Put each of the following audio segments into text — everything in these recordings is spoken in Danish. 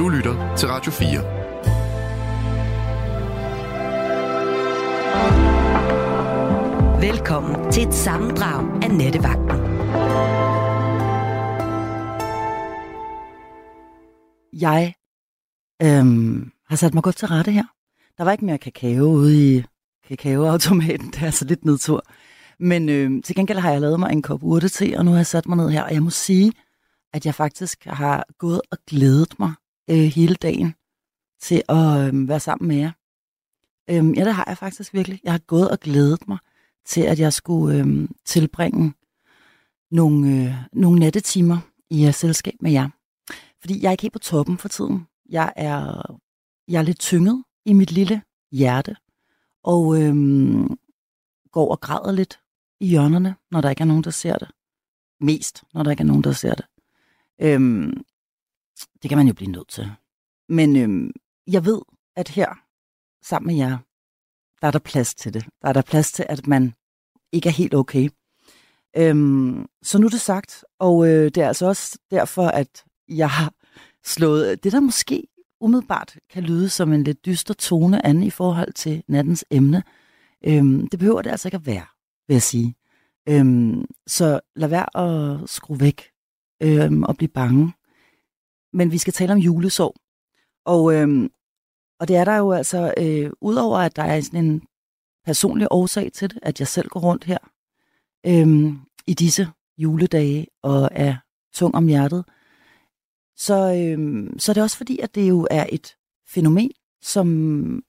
Du lytter til Radio 4. Velkommen til et sammendrag af Nettevagten. Jeg øhm, har sat mig godt til rette her. Der var ikke mere kakao ude i kakaoautomaten, det er altså lidt nedtur. Men øh, til gengæld har jeg lavet mig en kop urte og nu har jeg sat mig ned her, og jeg må sige, at jeg faktisk har gået og glædet mig øh, hele dagen til at øh, være sammen med jer. Øh, ja, det har jeg faktisk virkelig. Jeg har gået og glædet mig til, at jeg skulle øh, tilbringe nogle, øh, nogle nattetimer i uh, selskab med jer. Fordi jeg er ikke helt på toppen for tiden. Jeg er, jeg er lidt tynget i mit lille hjerte, og øhm, går og græder lidt i hjørnerne, når der ikke er nogen, der ser det. Mest, når der ikke er nogen, der ser det. Øhm, det kan man jo blive nødt til. Men øhm, jeg ved, at her, sammen med jer, der er der plads til det. Der er der plads til, at man ikke er helt okay. Øhm, så nu er det sagt, og øh, det er altså også derfor, at jeg har slået det, der måske umiddelbart kan lyde som en lidt dyster tone an i forhold til nattens emne. Øhm, det behøver det altså ikke at være, vil jeg sige. Øhm, så lad være at skrue væk øhm, og blive bange. Men vi skal tale om julesorg. Og, øhm, og det er der jo altså, øh, udover at der er sådan en personlig årsag til det, at jeg selv går rundt her øhm, i disse juledage og er tung om hjertet, så, øhm, så er det også fordi, at det jo er et fænomen, som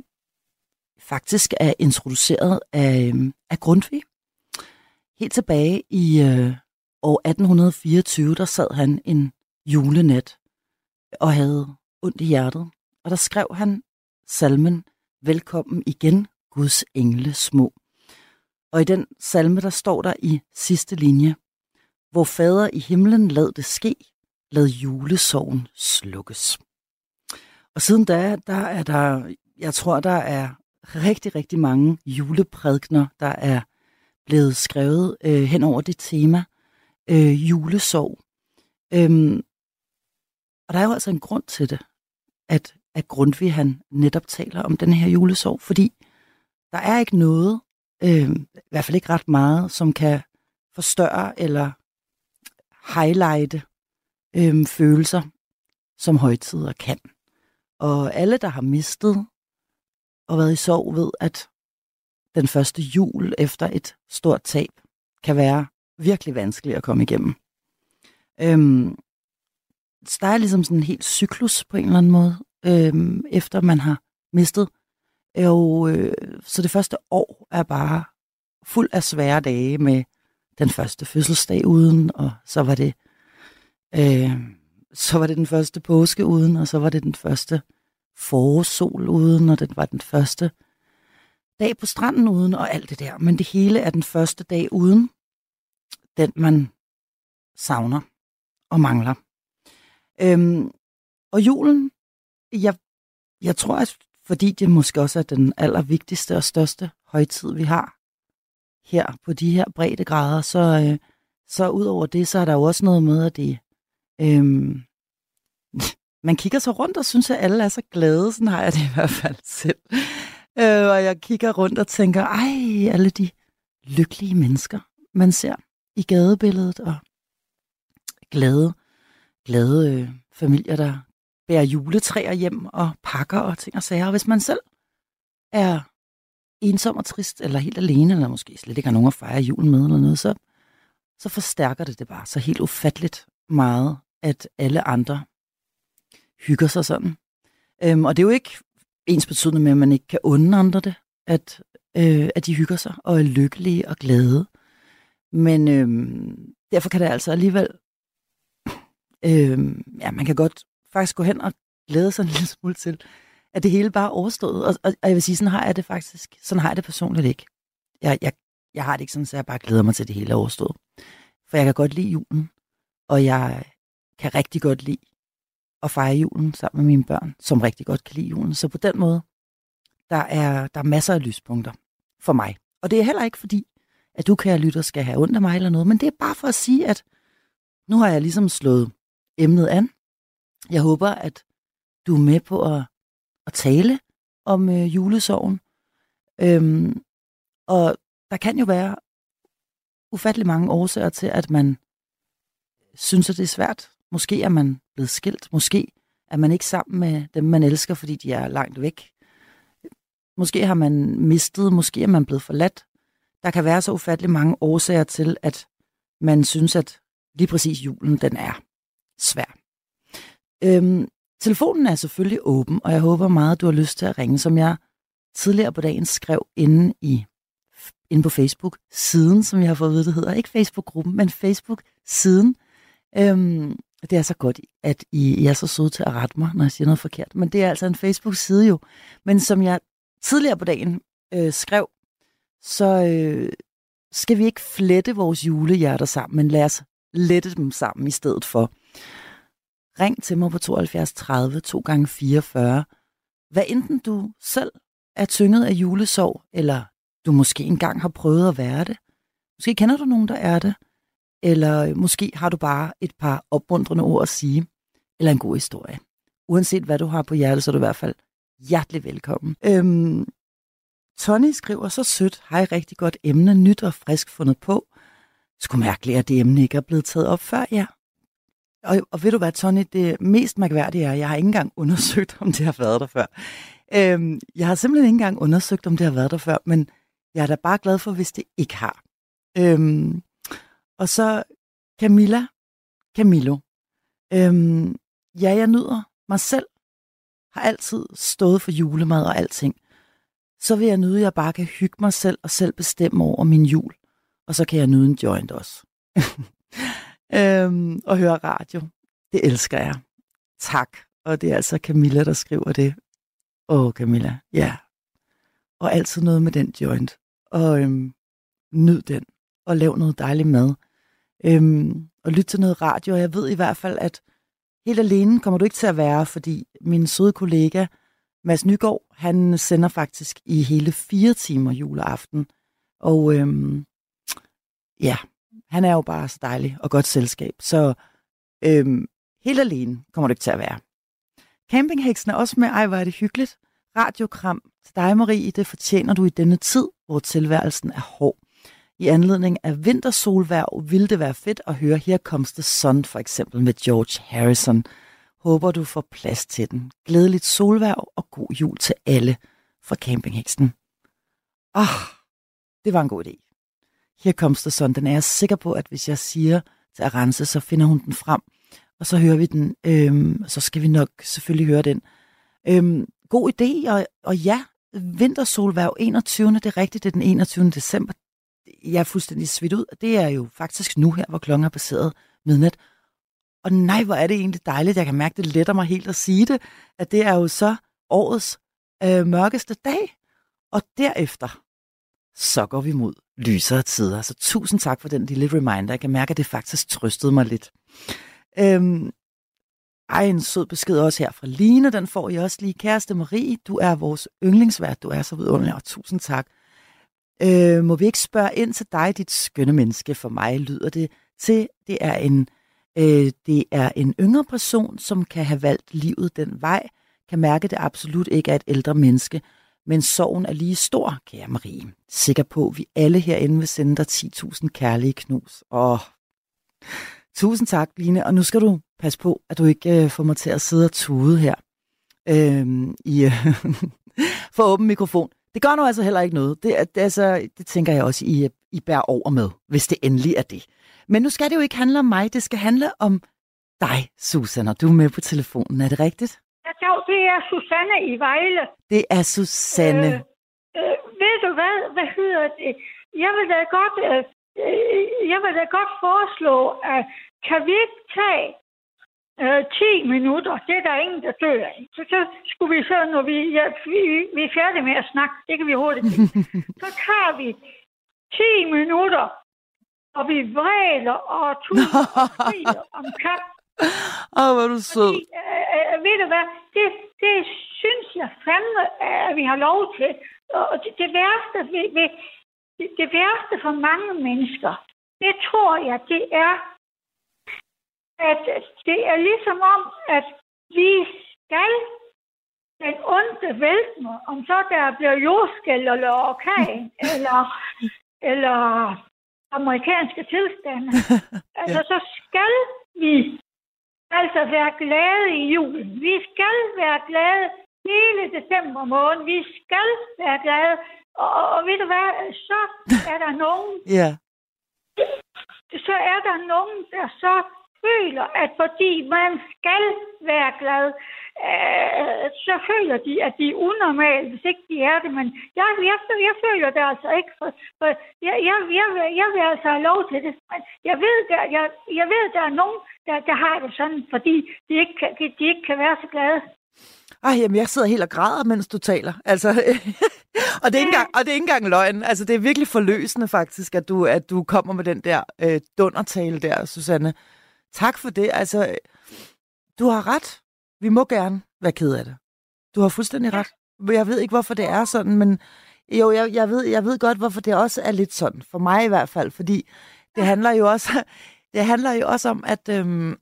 faktisk er introduceret af, øhm, af Grundtvig. Helt tilbage i øh, år 1824, der sad han en julenat og havde ondt i hjertet. Og der skrev han salmen Velkommen igen, Guds engle små. Og i den salme, der står der i sidste linje, Hvor fader i himlen lad det ske, lad julesorgen slukkes. Og siden da, der er der, jeg tror, der er rigtig, rigtig mange juleprædikner, der er blevet skrevet øh, hen over det tema, øh, julesorg. Øhm, og der er jo altså en grund til det, at, at Grundtvig han netop taler om den her julesorg, fordi der er ikke noget, øh, i hvert fald ikke ret meget, som kan forstørre eller highlighte øh, følelser, som højtider kan. Og alle, der har mistet og været i sorg, ved, at den første jul efter et stort tab kan være virkelig vanskelig at komme igennem. Øhm, der er ligesom sådan en helt cyklus på en eller anden måde, øh, efter man har mistet. Og, øh, så det første år er bare fuld af svære dage med den første fødselsdag uden, og så var det Øh, så var det den første påske uden, og så var det den første forårssol uden, og det var den første dag på stranden uden, og alt det der. Men det hele er den første dag uden, den man savner og mangler. Øhm, og julen, jeg, jeg tror, at fordi det måske også er den allervigtigste og største højtid, vi har her på de her brede grader, så, øh, så ud over det, så er der jo også noget med, at det Øhm, man kigger så rundt og synes, at alle er så glade. Sådan har jeg det i hvert fald selv. Øh, og jeg kigger rundt og tænker, ej, alle de lykkelige mennesker, man ser i gadebilledet, og glade, glade øh, familier, der bærer juletræer hjem og pakker og ting og sager. Og hvis man selv er ensom og trist, eller helt alene, eller måske slet ikke har nogen at fejre julen med eller noget, så, så forstærker det det bare så helt ufatteligt meget, at alle andre hygger sig sådan. Øhm, og det er jo ikke ens betydende med, at man ikke kan unde andre det, at, øh, at de hygger sig og er lykkelige og glade. Men øhm, derfor kan det altså alligevel, øhm, ja, man kan godt faktisk gå hen og glæde sig en lille smule til, at det hele bare er overstået. Og, og, og jeg vil sige, sådan har jeg det faktisk, sådan har jeg det personligt ikke. Jeg, jeg, jeg har det ikke sådan, så jeg bare glæder mig til, at det hele er overstået. For jeg kan godt lide julen, og jeg kan rigtig godt lide at fejre julen sammen med mine børn, som rigtig godt kan lide julen. Så på den måde, der er, der er masser af lyspunkter for mig. Og det er heller ikke fordi, at du, kære lytter, skal have ondt af mig eller noget, men det er bare for at sige, at nu har jeg ligesom slået emnet an. Jeg håber, at du er med på at, at tale om øh, julesorgen. Øhm, og der kan jo være ufattelig mange årsager til, at man synes, at det er svært. Måske er man blevet skilt. Måske er man ikke sammen med dem, man elsker, fordi de er langt væk. Måske har man mistet, måske er man blevet forladt. Der kan være så ufattelig mange årsager til, at man synes, at lige præcis julen, den er svær. Øhm, telefonen er selvfølgelig åben, og jeg håber meget, du har lyst til at ringe, som jeg tidligere på dagen skrev inde, i, inde på Facebook-siden, som jeg har fået at vide, det hedder. Ikke Facebook-gruppen, men Facebook-siden. Øhm, det er så godt, at I, I er så søde til at rette mig, når jeg siger noget forkert. Men det er altså en Facebook-side jo. Men som jeg tidligere på dagen øh, skrev, så øh, skal vi ikke flette vores julehjerter sammen, men lad os lette dem sammen i stedet for. Ring til mig på 72 30 2 gange 44. Hvad enten du selv er tynget af julesorg, eller du måske engang har prøvet at være det. Måske kender du nogen, der er det. Eller øh, måske har du bare et par opmuntrende ord at sige, eller en god historie. Uanset hvad du har på hjertet, så er du i hvert fald hjertelig velkommen. Øhm, Tony skriver så sødt, har I rigtig godt emne, nyt og frisk fundet på. Sku mærkeligt, at det emne ikke er blevet taget op før, ja. Og, og ved du hvad, Tony, det mest mærkværdige er, at jeg har ikke engang undersøgt, om det har været der før. Øhm, jeg har simpelthen ikke engang undersøgt, om det har været der før, men jeg er da bare glad for, hvis det ikke har. Øhm, og så Camilla, Camillo. Øhm, ja, jeg nyder mig selv. Har altid stået for julemad og alting. Så vil jeg nyde, at jeg bare kan hygge mig selv og selv bestemme over min jul. Og så kan jeg nyde en joint også. øhm, og høre radio. Det elsker jeg. Tak. Og det er altså Camilla, der skriver det. Åh, Camilla. Ja. Og altid noget med den joint. Og øhm, nyd den. Og lav noget dejlig mad øhm, og lyt til noget radio. Og jeg ved i hvert fald, at helt alene kommer du ikke til at være, fordi min søde kollega Mads Nygaard, han sender faktisk i hele fire timer juleaften. Og øhm, ja, han er jo bare så dejlig og godt selskab. Så øhm, helt alene kommer du ikke til at være. Campingheksen er også med. Ej, hvor er det hyggeligt. Radiokram til dig, Marie. Det fortjener du i denne tid, hvor tilværelsen er hård. I anledning af vintersolværv ville det være fedt at høre Her Comes the Sun for eksempel med George Harrison. Håber du får plads til den. Glædeligt solværv og god jul til alle fra Campingheksen. Ah, det var en god idé. Her Comes the Sun, den er jeg sikker på, at hvis jeg siger til Arance, så finder hun den frem, og så hører vi den. Øhm, så skal vi nok selvfølgelig høre den. Øhm, god idé, og, og ja, vintersolværv 21. Det er rigtigt, det er den 21. december jeg er fuldstændig svidt ud. Det er jo faktisk nu her, hvor klokken er passeret midnat. Og nej, hvor er det egentlig dejligt. Jeg kan mærke, det letter mig helt at sige det, at det er jo så årets øh, mørkeste dag. Og derefter, så går vi mod lysere tider. Så tusind tak for den lille reminder. Jeg kan mærke, at det faktisk trøstede mig lidt. Øhm, ej, en sød besked også her fra Line. Den får I også lige. Kæreste Marie, du er vores yndlingsvært. Du er så vidunderlig, og tusind tak. Øh, må vi ikke spørge ind til dig, dit skønne menneske? For mig lyder det til, det er en, øh, det er en yngre person, som kan have valgt livet den vej, kan mærke, det absolut ikke er et ældre menneske, men sorgen er lige stor, kære Marie. Sikker på, at vi alle herinde vil sende dig 10.000 kærlige knus. Åh, tusind tak, Line. Og nu skal du passe på, at du ikke øh, får mig til at sidde og tude her øh, i, øh, for åben mikrofon. Det gør nu altså heller ikke noget. Det, det, altså, det tænker jeg også, I, øh, I bærer over med, hvis det endelig er det. Men nu skal det jo ikke handle om mig, det skal handle om dig, Susan, og du er med på telefonen. Er det rigtigt? Ja, det er Susanne i Vejle. Det er Susanne. Øh, øh, ved du hvad, hvad hedder det? Jeg vil da godt, øh, øh jeg vil da godt foreslå, at kan vi ikke tage øh, 10 minutter, det er der ingen, der dør af. Så, så skulle vi så, når vi, ja, vi, vi er færdige med at snakke, det kan vi hurtigt så tager vi 10 minutter, og vi vræler og og om kap. Åh, oh, hvor er du sød. Fordi, øh, øh, ved du hvad, det, det synes jeg fandme, at vi har lov til. Og det, det værste ved, ved det, det værste for mange mennesker, det tror jeg, det er, at det er ligesom om, at vi skal den onde vælte mig, om så der bliver jordskæld eller orkan, eller, eller amerikanske tilstande. altså, så skal vi altså være glade i julen. Vi skal være glade hele december måned. Vi skal være glade. Og, og, og ved du hvad, så er der nogen, Ja. så er der nogen, der så føler, at fordi man skal være glad, øh, så føler de, at de er unormale, hvis ikke de er det. Men jeg, jeg, jeg føler det altså ikke, for, for jeg, jeg, jeg, vil- jeg vil altså have lov til det. Men jeg ved, der, jeg, jeg ved, der er nogen, der, der har det sådan, fordi de ikke, kan, de ikke kan være så glade. Ej, jamen, jeg sidder helt og græder, mens du taler. Altså, og, det er ikke engang, og det er ikke engang løgn. Altså, det er virkelig forløsende faktisk, at du, at du kommer med den der øh, dundertale der, Susanne. Tak for det. Altså, du har ret. Vi må gerne være ked af det. Du har fuldstændig ret. Jeg ved ikke, hvorfor det er sådan, men jo, jeg, jeg, ved, jeg ved godt, hvorfor det også er lidt sådan. For mig i hvert fald, fordi det handler jo også, det handler jo også om, at, øhm,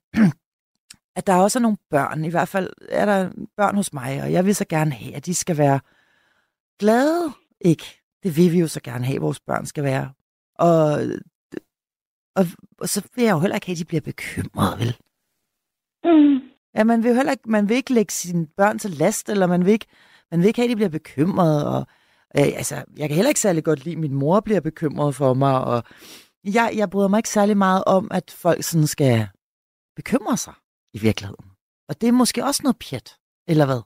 at der også er nogle børn. I hvert fald er der børn hos mig, og jeg vil så gerne have, at de skal være glade. Ikke? Det vil vi jo så gerne have, at vores børn skal være. Og, og, og så vil jeg jo heller ikke have, at de bliver bekymrede, vel? Mm. Ja, man vil heller ikke, man vil ikke lægge sine børn til last, eller man vil ikke, man vil ikke have, at de bliver bekymrede. Og, øh, altså, jeg kan heller ikke særlig godt lide, at min mor bliver bekymret for mig, og jeg, jeg bryder mig ikke særlig meget om, at folk sådan skal bekymre sig i virkeligheden. Og det er måske også noget pjat, eller hvad?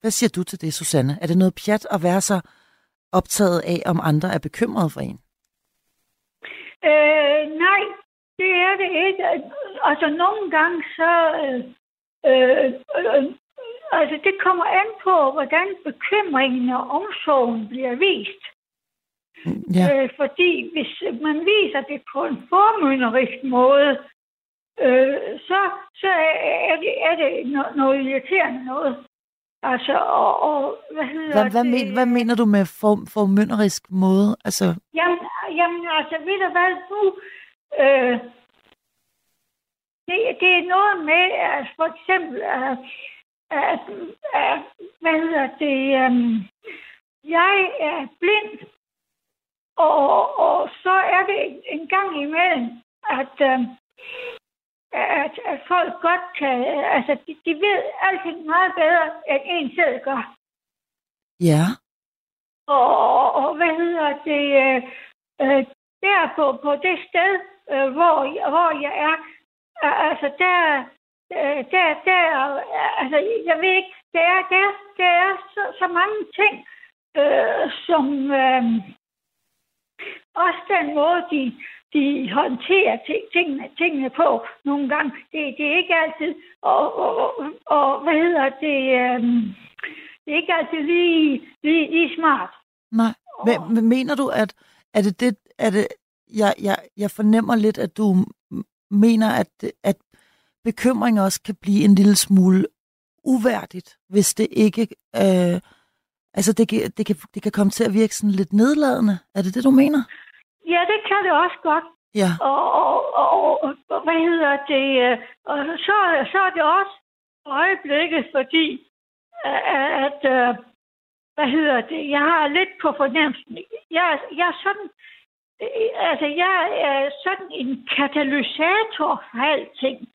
Hvad siger du til det, Susanne? Er det noget pjat at være så optaget af, om andre er bekymrede for en? Øh, nej, det er det ikke. Altså, nogle gange så... Øh, øh, øh, altså, det kommer an på, hvordan bekymringen og omsorgen bliver vist. Ja, Øh, fordi hvis man viser det på en formynderisk måde, øh, så, så er det, er det no- noget irriterende noget. Altså, og, og hvad hedder hvad, hvad, det? men, hvad mener du med form, formynderisk måde? Altså, Jamen, jamen altså, ved du hvad, nu... Øh, det, det er noget med, at for eksempel, at, at, at hvad hedder det, um, jeg er blind, og, og så er det en gang imellem, at, um, at, at folk godt kan, altså, de, de ved alting meget bedre, end en selv gør. ja, Og, og, hvad hedder det, øh, øh, der på, på det sted, øh, hvor, hvor jeg er, altså der, øh, der, der, altså jeg ved ikke, der er, der, der er så, så mange ting, øh, som øh, også den måde, de, de håndterer ting- tingene, tingene på nogle gange, det, det er ikke altid, og, og, og, og hvad hedder det, øh, det er ikke altid lige, lige, lige smart. nej. Men, men mener du, at er det det, er det, jeg, jeg, jeg fornemmer lidt, at du mener, at, at bekymring også kan blive en lille smule uværdigt, hvis det ikke, øh, altså det det, kan, det kan komme til at virke sådan lidt nedladende. Er det det, du mener? Ja, det kan det også godt. Ja, Og, og, og, og, hvad hedder det? øh, Og så, så er det også øjeblikket, fordi øh, at, øh, hvad hedder det? Jeg har lidt på fornemmelsen. Jeg, jeg er sådan, altså jeg er sådan en katalysator for alting.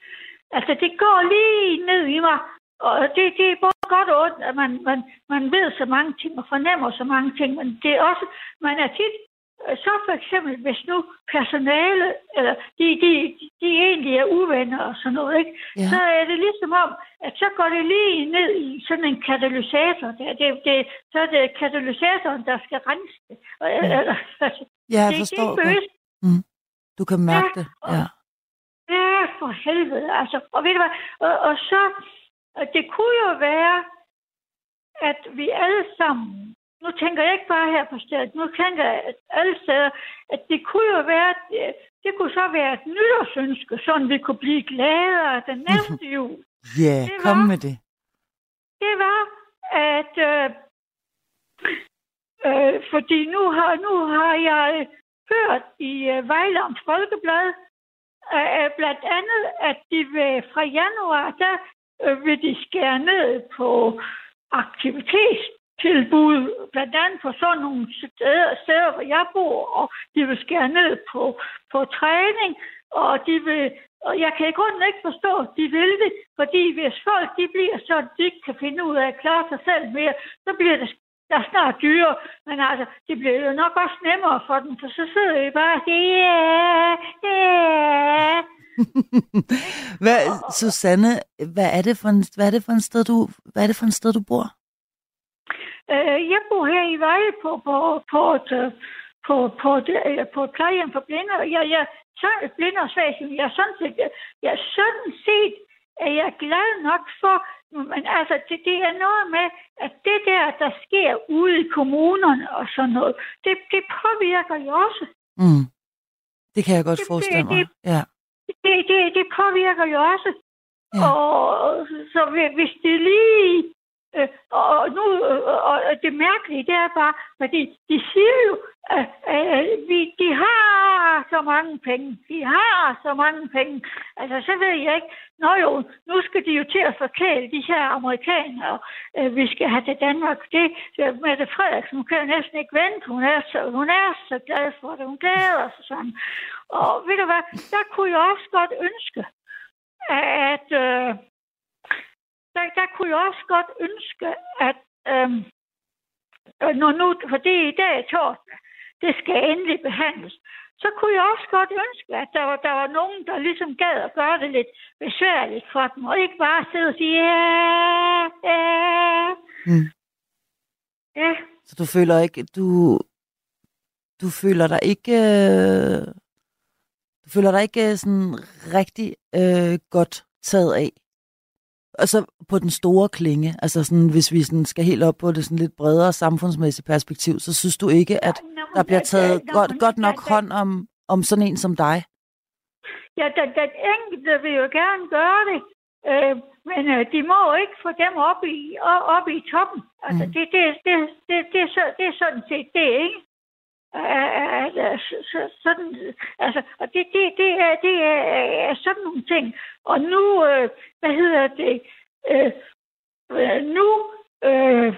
Altså det går lige ned i mig, og det, det er både godt og ondt, at man, man, man ved så mange ting og fornemmer så mange ting, men det er også, man er tit så for eksempel, hvis nu personale, eller de, de, de egentlig er uvenner og sådan noget, ikke? Ja. så er det ligesom om, at så går det lige ned i sådan en katalysator. Det, det, det, så er det katalysatoren, der skal rense det. Og, Ja. eller, altså, ja jeg det, forstår det er godt. følelsen. Du kan mærke Ja, det. og- Ja. Ja, for helvede. Altså, og ved du hvad? Og, og så, det kunne jo være, at vi alle sammen, nu tænker jeg ikke bare her på stedet, nu tænker jeg at alle steder, at det kunne jo være, det, det kunne så være et nytårsønske, sådan vi kunne blive gladere den næste jul. Ja, Det kom var- med det. det var, at øh, øh, fordi nu har, nu har jeg hørt i øh, Vejlands Folkeblad, øh, blandt andet, at de ved, fra januar, der, øh, vil de skære ned på tilbud, blandt andet på sådan nogle steder, steder hvor jeg bor, og de vil skære ned på, på træning, og de vil og jeg kan i grunden ikke forstå, at de vil det, fordi hvis folk de bliver så, de ikke kan finde ud af at klare sig selv mere, så bliver det der snart dyre. Men altså, det bliver jo nok også nemmere for dem, for så sidder de bare, ja ja hvad, Susanne, hvad er, det for en, hvad er det for en sted, du, hvad er det for en sted, du bor? Øh, jeg bor her i Vejle på, på, på, et, på, på, på, på et plejehjem for blinde. Jeg, jeg, så blinde og svag, jeg er sådan set, jeg er sådan set, at jeg er glad nok for, men altså, det, det er noget med, at det der, der sker ude i kommunerne og sådan noget, det, det påvirker jo også. Mm. Det kan jeg godt det, forestille mig. Det, ja. det, det, det påvirker jo også. Ja. Og så hvis det lige Øh, og nu, øh, og det mærkelige, det er bare, fordi de siger jo, at, at vi, de har så mange penge. De har så mange penge. Altså, så ved jeg ikke. Nå jo, nu skal de jo til at forkæle de her amerikanere, øh, vi skal have til Danmark. Det, Mette Frederiksen, hun kan jo næsten ikke vente. Hun er så, hun er så glad for det. Hun glæder sig sådan. Og ved du hvad, der kunne jeg også godt ønske, at... Øh, der, der kunne jeg også godt ønske, at øhm, når nu, for det er i dag torsdag, det skal endelig behandles, så kunne jeg også godt ønske, at der var, der var nogen, der ligesom gad at gøre det lidt besværligt for dem, og ikke bare sidde og sige, ja, ja. Mm. Ja. Så du føler ikke, du, du føler dig ikke, øh, du føler dig ikke sådan rigtig øh, godt taget af Altså på den store klinge, altså sådan, hvis vi sådan skal helt op på det sådan lidt bredere samfundsmæssige perspektiv, så synes du ikke, at der bliver taget godt, godt nok hånd om, om sådan en som dig? Ja, den, den enkelte vil jo gerne gøre det, øh, men øh, de må jo ikke få dem op i, op i toppen. Altså, mm. det, det, det, det, det, det, det er sådan set det, ikke? Sådan, altså, og det, det, det, er, det er sådan nogle ting. Og nu, øh, hvad hedder det, øh, øh, nu, øh,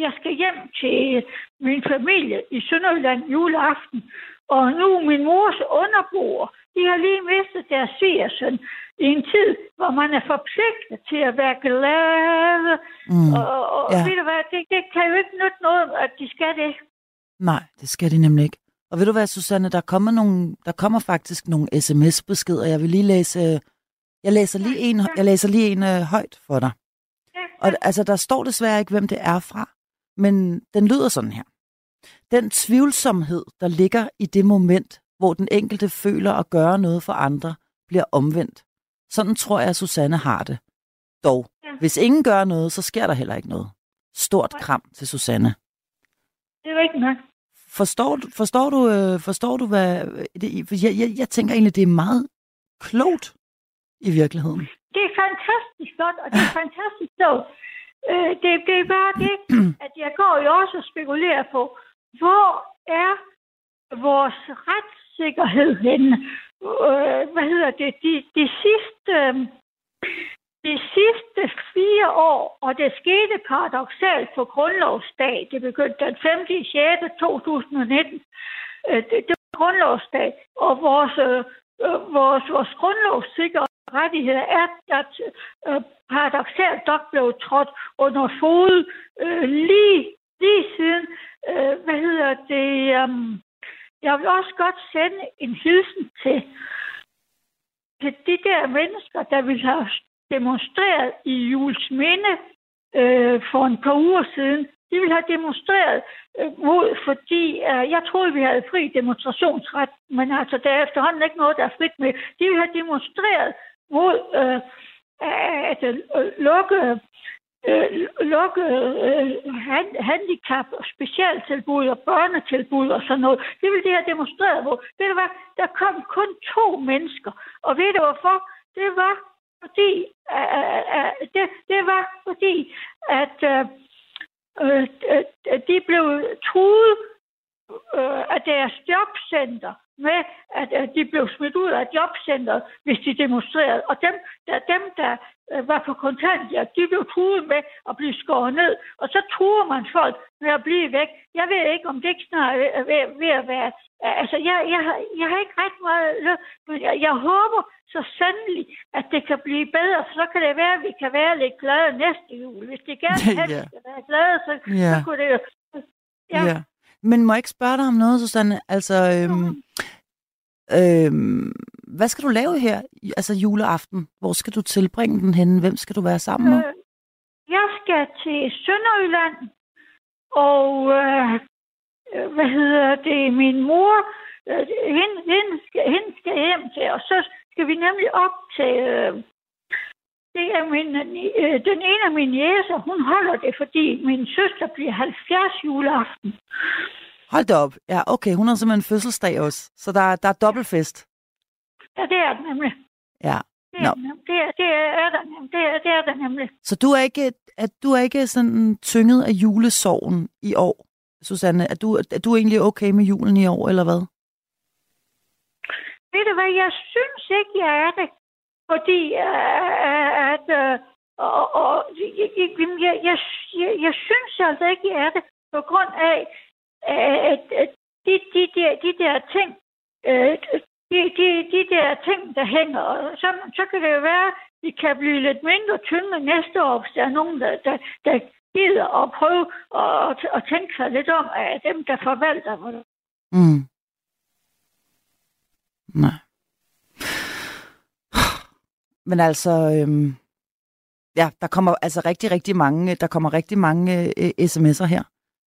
jeg skal hjem til min familie i Sønderjylland juleaften, og nu min mors underboer, de har lige mistet deres svigersøn i en tid, hvor man er forpligtet til at være glad. Mm. Og, og ja. ved du hvad, det, det kan jo ikke nytte noget, at de skal det. Nej, det skal de nemlig ikke. Og ved du hvad, Susanne, der kommer, nogle, der kommer faktisk nogle sms-beskeder. Jeg vil lige læse... Jeg læser lige en, jeg læser lige en uh, højt for dig. Og altså, der står desværre ikke, hvem det er fra, men den lyder sådan her. Den tvivlsomhed, der ligger i det moment, hvor den enkelte føler at gøre noget for andre, bliver omvendt. Sådan tror jeg, at Susanne har det. Dog, hvis ingen gør noget, så sker der heller ikke noget. Stort kram til Susanne. Det er rigtigt nok. Forstår, forstår, du, øh, forstår du, hvad... Det, jeg, jeg, jeg tænker egentlig, det er meget klogt i virkeligheden. Det er fantastisk godt, og det er fantastisk klogt. Øh, det, det er bare det, at jeg går jo også og spekulerer på, hvor er vores retssikkerhed henne? Øh, hvad hedder det? De, de sidste... Øh, 4 år, og det skete paradoxalt på grundlovsdag. Det begyndte den 5. 6. 2019. Det var grundlovsdag, og vores, øh, øh, vores, vores grundlovssikrede rettigheder er, at øh, paradoxalt nok blev trådt under fod øh, lige, lige siden, øh, hvad hedder det, øh, jeg vil også godt sende en hilsen til, til de der mennesker, der ville have demonstreret i Jules Minde øh, for en par uger siden. De ville have demonstreret øh, mod, fordi øh, jeg troede, vi havde fri demonstrationsret, men altså der er efterhånden ikke noget, der er frit med. De ville have demonstreret mod øh, at øh, lukke øh, lukke øh, handicap specialtilbud og børnetilbud og sådan noget. Det ville de have demonstreret mod. Ved du hvad? Der kom kun to mennesker. Og ved du hvorfor? Det var fordi øh, øh, øh, det, det var fordi, at øh, øh, øh de blev truet øh, af deres jobcenter med, at, at de blev smidt ud af jobcenteret, hvis de demonstrerede. Og dem, der, dem, der øh, var på kontanthjælp, de blev truet med at blive skåret ned. Og så truer man folk med at blive væk. Jeg ved ikke, om det ikke snart er ved, ved at være... Altså, jeg, jeg, har, jeg har ikke ret meget men jeg, jeg håber så sandelig, at det kan blive bedre, for så kan det være, at vi kan være lidt glade næste jul. Hvis det gerne ja. skal være glade, så, ja. så kunne det jo... Ja. ja. Men må jeg ikke spørge dig om noget, Susanne? Altså, øhm, øhm, hvad skal du lave her, altså juleaften? Hvor skal du tilbringe den henne? Hvem skal du være sammen med? Øh, jeg skal til Sønderjylland, og øh, hvad hedder det, min mor, øh, hende, hende, skal, hende skal hjem til, og så skal vi nemlig op til, øh, det er min, øh, den ene af mine jæser, hun holder det, fordi min søster bliver 70 juleaften. Hold da op. Ja, okay. Hun har simpelthen fødselsdag også. Så der, der er dobbeltfest. Ja, det er det nemlig. Ja. Det er, no. det, er, det, er der, det, er, det er der nemlig. Så du er ikke, at du er ikke sådan tynget af julesorgen i år, Susanne? Er du, er du egentlig okay med julen i år, eller hvad? Ved du hvad, jeg synes ikke, jeg er det. Fordi øh, øh, at, uh, og, og, jeg, jeg, jeg, jeg, synes altså ikke, jeg er det, på grund af, at, at de, de, der, de der ting, uh, de, de, de der ting, der hænger, så, så kan det jo være, at de kan blive lidt mindre tynde næste år, hvis der er nogen, der, der, der gider at prøve at, at tænke sig lidt om, at dem, der forvalter det. Mm. Nej. Men altså, øhm, ja, der kommer altså rigtig, rigtig mange, øh, der kommer rigtig mange øh, sms'er her.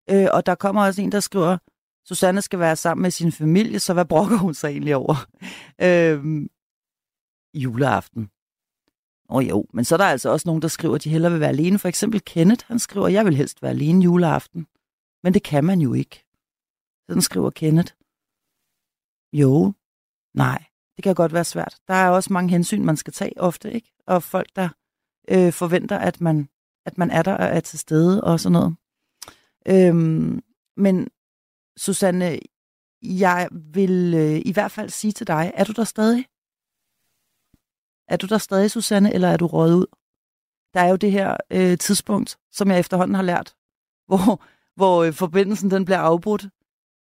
Øh, og der kommer også en, der skriver, Susanne skal være sammen med sin familie, så hvad brokker hun sig egentlig over? øhm, juleaften. Åh oh, jo, men så er der altså også nogen, der skriver, at de hellere vil være alene. For eksempel Kenneth, han skriver, jeg vil helst være alene juleaften. Men det kan man jo ikke. Sådan skriver Kenneth. Jo, nej, det kan godt være svært. Der er også mange hensyn, man skal tage ofte, ikke? Og folk, der øh, forventer, at man, at man er der og er til stede og sådan noget. Øhm, men Susanne, jeg vil øh, i hvert fald sige til dig, er du der stadig? Er du der stadig, Susanne, eller er du røget ud? Der er jo det her øh, tidspunkt, som jeg efterhånden har lært, hvor, hvor øh, forbindelsen den bliver afbrudt.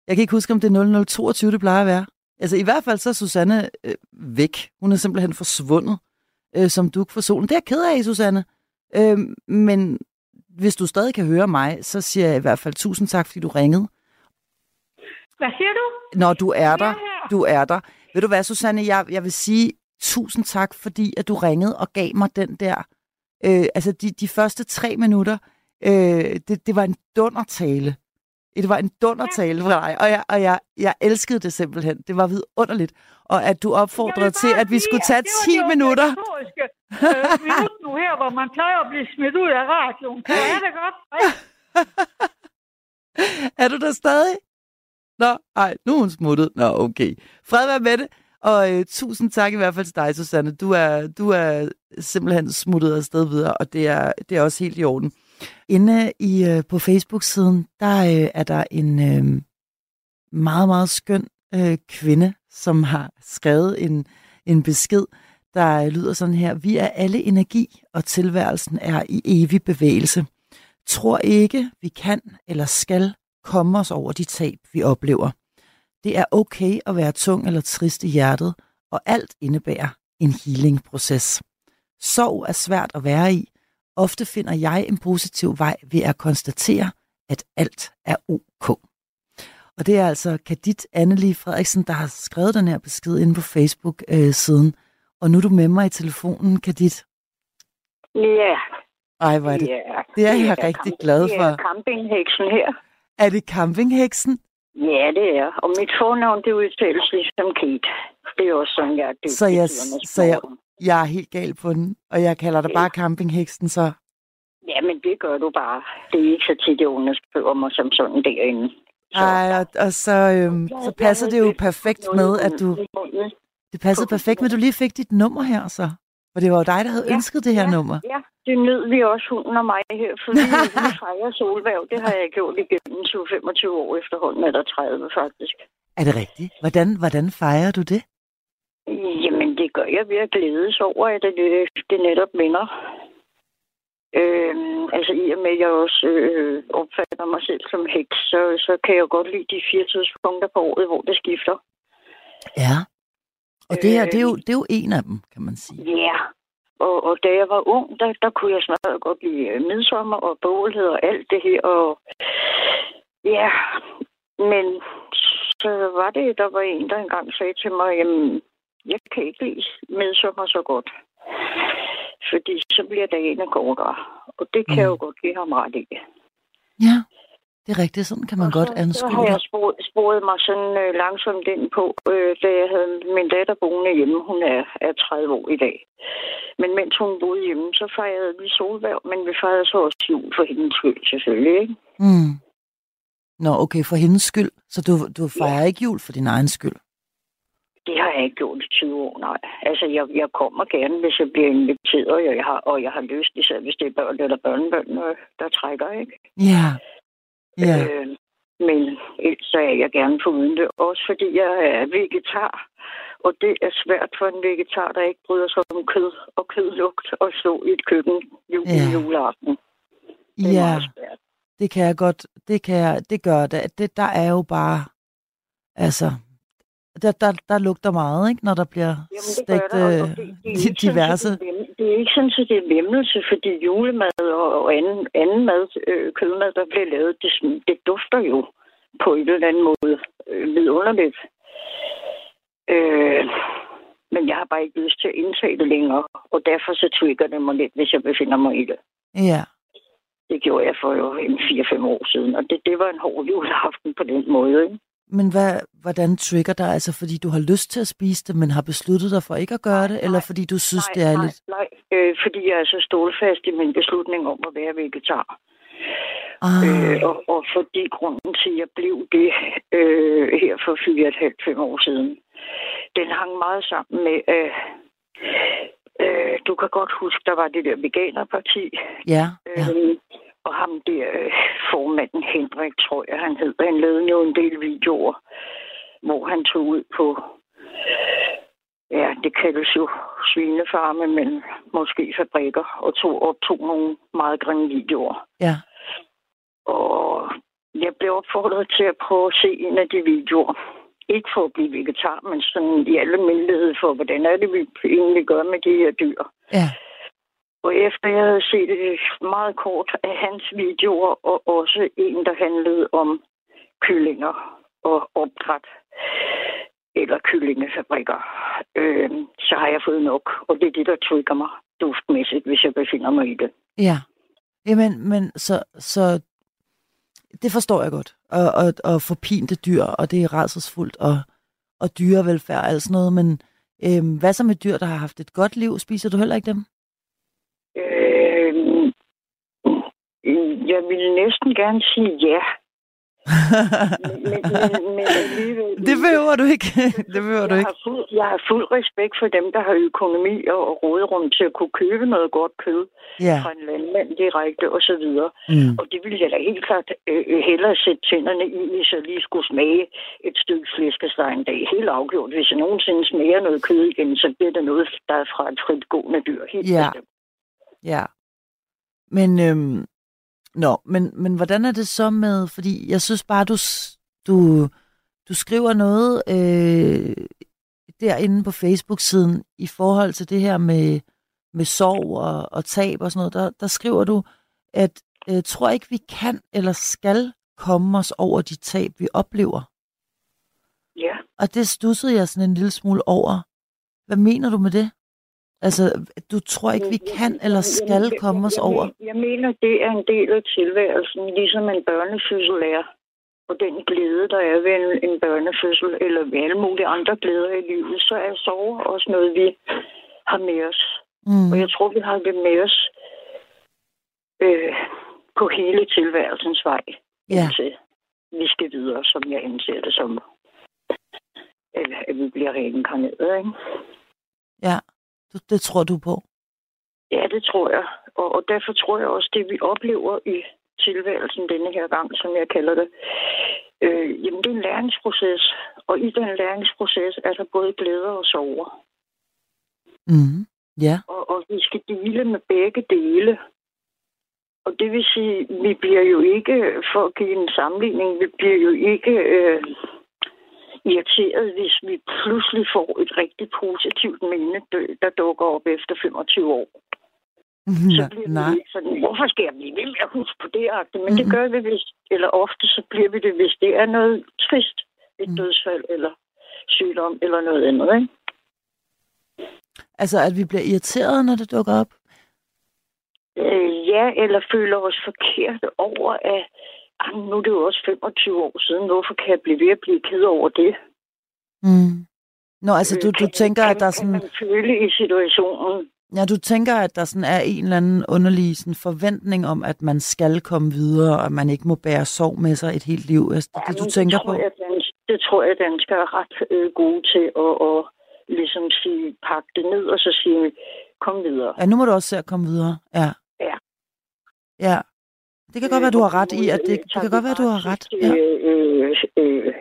Jeg kan ikke huske, om det er 0022, det plejer at være. Altså i hvert fald så er Susanne øh, væk. Hun er simpelthen forsvundet øh, som duk for solen. Det er jeg ked af, Susanne. Øh, men hvis du stadig kan høre mig, så siger jeg i hvert fald tusind tak, fordi du ringede. Hvad siger du? Når du er der, du er der. Ved du hvad, Susanne, jeg, jeg vil sige tusind tak, fordi at du ringede og gav mig den der, øh, altså de, de første tre minutter, øh, det, det var en dundertale. Det var en dundertale fra dig, og, jeg, og jeg, jeg elskede det simpelthen. Det var vidunderligt. Og at du opfordrede til, at vi skulle tage 10 minutter. Øh, minut nu her, hvor man plejer at blive smidt ud af radioen. Er det godt? er du der stadig? Nå, ej, nu er hun smuttet. Nå, okay. Fred være med det. Og øh, tusind tak i hvert fald til dig, Susanne. Du er, du er simpelthen smuttet afsted videre, og det er, det er også helt i orden. Inde i, øh, på Facebook-siden, der øh, er der en øh, meget, meget skøn øh, kvinde, som har skrevet en, en besked, der øh, lyder sådan her. Vi er alle energi, og tilværelsen er i evig bevægelse. Tror ikke, vi kan eller skal komme os over de tab, vi oplever. Det er okay at være tung eller trist i hjertet, og alt indebærer en healing-proces. Sorg er svært at være i, Ofte finder jeg en positiv vej ved at konstatere, at alt er ok. Og det er altså Kadit Annelie Frederiksen, der har skrevet den her besked inde på Facebook-siden. Øh, og nu er du med mig i telefonen, Kadit. Ja. Ej, hvor er det. Ja. Det er jeg ja, rigtig glad for. Det er campingheksen her. Er det campingheksen? Ja, det er. Og mit fornavn, det udtales ligesom Kate. Det er også sådan, jeg er Så jeg, så jeg, jeg er helt gal på den, og jeg kalder dig ja. bare campingheksen, så... Ja, men det gør du bare. Det er ikke så tit, jeg underskriver mig som sådan derinde. Nej, og, og så, øhm, så passer det jo perfekt med, at du... Det passer perfekt med, at du lige fik dit nummer her, så. For det var jo dig, der havde ja, ønsket det her ja, nummer. Ja, det nød vi også, hunden og mig her, for vi fejrer solværv. Det har jeg gjort igennem 25 år efterhånden, eller 30 faktisk. Er det rigtigt? Hvordan, hvordan fejrer du det? Det gør jeg ved at glædes over, at det, det netop vinder. Øhm, altså i og med, at jeg også øh, opfatter mig selv som heks, så, så kan jeg godt lide de fire tidspunkter på året, hvor det skifter. Ja. Og det her, det er, jo, det er jo en af dem, kan man sige. Ja. Og, og da jeg var ung, der, der kunne jeg smadret godt lide øh, midsommer og bålhed og alt det her. Og ja, men så var det, der var en, der engang sagde til mig, jamen, jeg kan ikke lide midsommer så godt. Fordi så bliver dagene kortere. Og det kan mm. jeg jo godt give ham ret i. Ja, det er rigtigt. Sådan kan man og godt så, anskue Så har jeg sporet, sporet mig sådan øh, langsomt ind på, øh, da jeg havde min datter boende hjemme. Hun er, er 30 år i dag. Men mens hun boede hjemme, så fejrede vi solværv, men vi fejrede så også jul for hendes skyld, selvfølgelig. Ikke? Mm. Nå, okay, for hendes skyld. Så du, du fejrer ikke jul for din egen skyld? Det har jeg ikke gjort i 20 år, nej. Altså, jeg, jeg kommer gerne, hvis jeg bliver inviteret, og jeg har, og jeg har lyst, især hvis det er børn eller børnebørn, øh, der trækker, ikke? Ja. Ja. Øh, men ellers så er jeg gerne foruden det. Også fordi jeg er vegetar. Og det er svært for en vegetar, der ikke bryder sig om kød og kødlugt og stå i et køkken jul, Ja. juleaften. Det er ja, meget svært. det kan jeg godt. Det, kan jeg, det gør det. det. Der er jo bare... Altså... Der, der, der lugter meget, ikke? Når der bliver Jamen, det stegt der, og- øh, og det- det er ikke sådan, diverse... så Det er, det er ikke sådan, at det er vemmelse, fordi julemad og, og anden, anden mad, øh, kødmad, der bliver lavet, det, det dufter jo på en eller anden måde øh, vidunderligt. Øh, men jeg har bare ikke lyst til at indtage det længere, og derfor så trigger det mig lidt, hvis jeg befinder mig i det. Ja. Det gjorde jeg for jo en 4-5 år siden, og det, det var en hård juleaften på den måde. Ikke? Men hvad, hvordan trigger dig? Altså, fordi du har lyst til at spise det, men har besluttet dig for ikke at gøre det? Eller fordi du synes, nej, det er nej, lidt... Nej, øh, fordi jeg er så stålfast i min beslutning om at være vegetar. Ah, Øh, og, og fordi grunden til, at jeg blev det øh, her for 4,5-5 år siden, den hang meget sammen med, øh, øh, du kan godt huske, der var det der veganerparti, ja, ja. øh, og ham der øh, formanden Henrik, tror jeg han hed, han lavede jo en del videoer, hvor han tog ud på, ja, det kaldes jo svinefarme, men måske fabrikker, og tog optog nogle meget grimme videoer. ja. Og jeg blev opfordret til at prøve at se en af de videoer. Ikke for at blive vegetar, men sådan i alle almindelighed for, hvordan er det, vi egentlig gør med de her dyr. Ja, og efter jeg havde set et meget kort af hans videoer, og også en, der handlede om kyllinger og opdræt, eller kyllingefabrikker, øh, så har jeg fået nok. Og det er det, der trigger mig duftmæssigt, hvis jeg befinder mig i det. ja. Jamen, men så, så det forstår jeg godt. Og, og, og forpinte dyr, og det er rædselsfuldt, og, og dyrevelfærd og alt sådan noget. Men øhm, hvad så med dyr, der har haft et godt liv? Spiser du heller ikke dem? Øh, jeg ville næsten gerne sige ja. Men, men, men alligevel... det behøver du ikke. det behøver du jeg ikke. Har fuld, jeg har fuld respekt for dem, der har økonomi og råderum til at kunne købe noget godt kød Ja. fra en landmand direkte osv. Mm. Og det ville jeg da helt klart øh, hellere sætte tænderne i, hvis jeg lige skulle smage et stykke flæskesteg en dag. Helt afgjort. Hvis jeg nogensinde smager noget kød igen, så bliver det noget, der er fra et fritgående dyr. Helt Ja. bestemt. Ja. Men, øhm, nå, men, men hvordan er det så med, fordi jeg synes bare, du, du, du skriver noget øh, derinde på Facebook-siden i forhold til det her med, med sorg og, og tab og sådan noget. Der, der skriver du, at øh, tror ikke, vi kan eller skal komme os over de tab, vi oplever. Ja. Og det stussede jeg sådan en lille smule over. Hvad mener du med det? Altså, du tror ikke, vi kan eller skal komme os jeg, over? Jeg, jeg mener, det er en del af tilværelsen, ligesom en børnefødsel er. Og den glæde, der er ved en, en børnefødsel, eller ved alle mulige andre glæder i livet, så er sorg også noget, vi har med os. Mm. Og jeg tror, vi har det med os øh, på hele tilværelsens vej. Ja. Indtil vi skal videre, som jeg anser det som. Eller at vi bliver reinkarneret, ikke? Ja, det, det tror du på. Ja, det tror jeg. Og, og derfor tror jeg også, det vi oplever i tilværelsen denne her gang, som jeg kalder det, øh, jamen det er en læringsproces. Og i den læringsproces er der både glæder og sorger. Mm. Ja. Og, og vi skal dele med begge dele. Og det vil sige, vi bliver jo ikke, for at give en sammenligning, vi bliver jo ikke øh, irriteret, hvis vi pludselig får et rigtig positivt minde, der dukker op efter 25 år. Så bliver Nej. vi sådan, hvorfor skal jeg blive ved med at huske på det? Men det gør vi, hvis, eller ofte så bliver vi det, hvis det er noget trist, et Mm. dødsfald eller sygdom eller noget andet. Ikke? Altså, at vi bliver irriteret, når det dukker op? Øh, ja, eller føler os forkert over, at "Ej, nu er det jo også 25 år siden. Hvorfor kan jeg blive ved at blive ked over det? Mm. Nå, altså, du, Øh, du kan- tænker, kan, at der er Kan sådan... man føle i situationen? Ja, du tænker, at der sådan er en eller anden underlig sådan forventning om, at man skal komme videre, og at man ikke må bære sorg med sig et helt liv. Altså, det, er det, du tænker det tror på? Jeg, dans, det tror jeg, danskere er ret øh, gode til at, at ligesom sige, pakke det ned og så sige, kom videre. Ja, nu må du også se at komme videre. Ja. Ja. Ja. Det kan godt være, du har ret i, at det, det kan godt være, du har ret. Ja. Øh, øh, øh,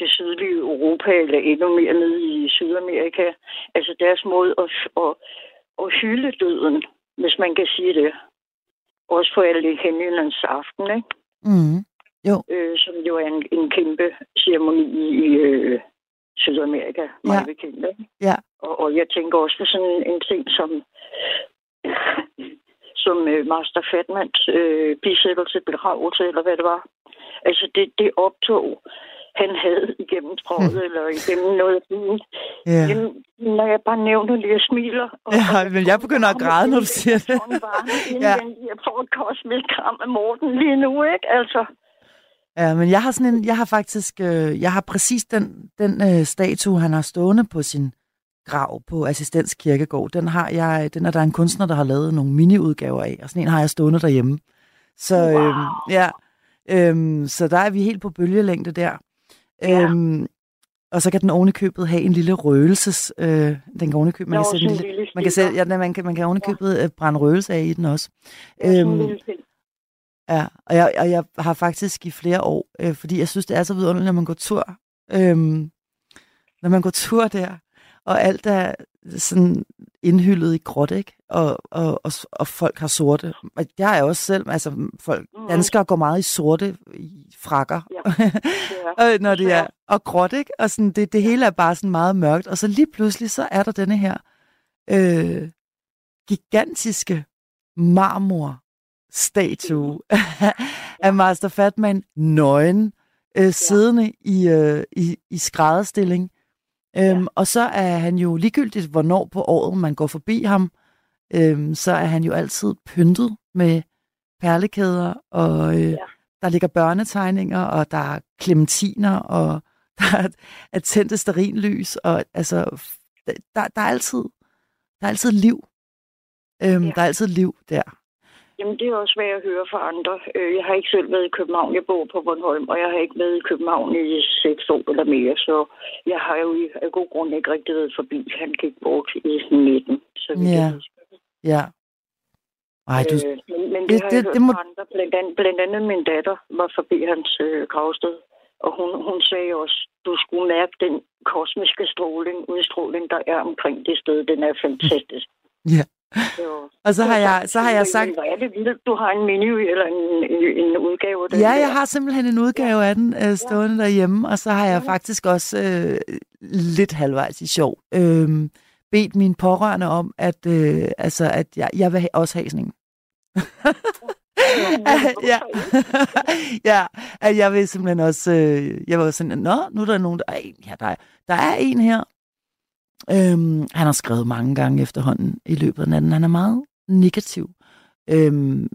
det sydlige Europa, eller endnu mere nede i Sydamerika. Altså deres måde at, at, at hylde døden, hvis man kan sige det. Også for alle Henrilands aften, ikke? Mm. Øh, som jo er en, en kæmpe ceremoni i øh, Sydamerika, mig Ja. bekendt. Ikke? Ja. Og, og jeg tænker også på sådan en ting som, som øh, Master Fatmans øh, bisættelse, begravelse, eller hvad det var. Altså det, det optog, han havde igennem trådet, Hmm. eller igennem noget af byen. Ja. Jamen, når jeg bare nævner det, jeg smiler. Og, Ja, men jeg begynder at græde, når du siger det. Ja. ja. Jeg får et kosmisk kram af Morten lige nu, ikke? Altså, Ja, men jeg har sådan en, jeg har faktisk, øh, jeg har præcis den, den øh, statue, han har stående på sin grav på Assistens Kirkegård. Den har jeg, den er der en kunstner, der har lavet nogle miniudgaver af, og sådan en har jeg stående derhjemme. Så øh, ja, øh, så der er vi helt på bølgelængde der. Ja. Øhm, og så kan den ovenikøbet have en lille røgelses, øh, den kan ovenikøbet, man Nå, kan sætte en lille, man kan, sætte, ja, man kan, man kan ovenikøbet øh, brænde røgelse af i den også. ja, Øhm. Ja, og jeg, og jeg har faktisk i flere år, øh, fordi jeg synes, det er så vidunderligt, når man går tur. Øhm, når man går tur der, og alt er sådan indhyllet i gråt, ikke? Og, og, og, og folk har sorte. Jeg er også selv, altså folk, Mhm. danskere går meget i sorte i frakker, Ja, og når det er, og gråt, ikke? Og sådan, det, det hele er bare sådan meget mørkt. Og så lige pludselig, så er der denne her øh, gigantiske marmor statue af Master Fatman nøgen, øh, siddende i, øh, i, i skrædderstilling. Øhm, Ja. Og så er han jo ligegyldigt, hvornår på året man går forbi ham, øhm, så er han jo altid pyntet med perlekæder, og øh, Ja. der ligger børnetegninger, og der er klementiner, og der er, er tændte sterinlys, og altså, der, der, er altid, der er altid liv. Øhm, Ja. Der er altid liv der. Jamen, det er også, hvad jeg hører fra andre. Øh, Jeg har ikke selv været i København. Jeg bor på Bornholm, og jeg har ikke været i København i seks år eller mere, så jeg har jo af god grund ikke rigtig været forbi. Han gik bort i 19, så vi Ja. Ja. Ej, du, Øh, men, men det, det- det, har det- jeg hørt det må- fra andre. Blandt andet, blandt andet min datter var forbi hans øh, gravsted, og hun, hun sagde også, du skulle mærke den kosmiske stråling, udstråling, der er omkring det sted. Den er fantastisk. Ja. Så, og så har jeg, så har jeg sagt, Hvor er det vildt, du har en menu eller en, en, en udgave den Ja, der. jeg har simpelthen en udgave af den øh, stående derhjemme, og så har jeg Ja. faktisk også øh, lidt halvvejs i sjov øh, bedt mine pårørende om, at, øh, altså, at jeg, jeg vil ha- også have sådan en. ja. ja, at jeg vil simpelthen også, øh, jeg var sådan, nå, nu er der nogen, der, ej, ja, der, er, der er en her. Øhm, han har skrevet mange gange efterhånden i løbet af natten. Han er meget negativ. Øhm,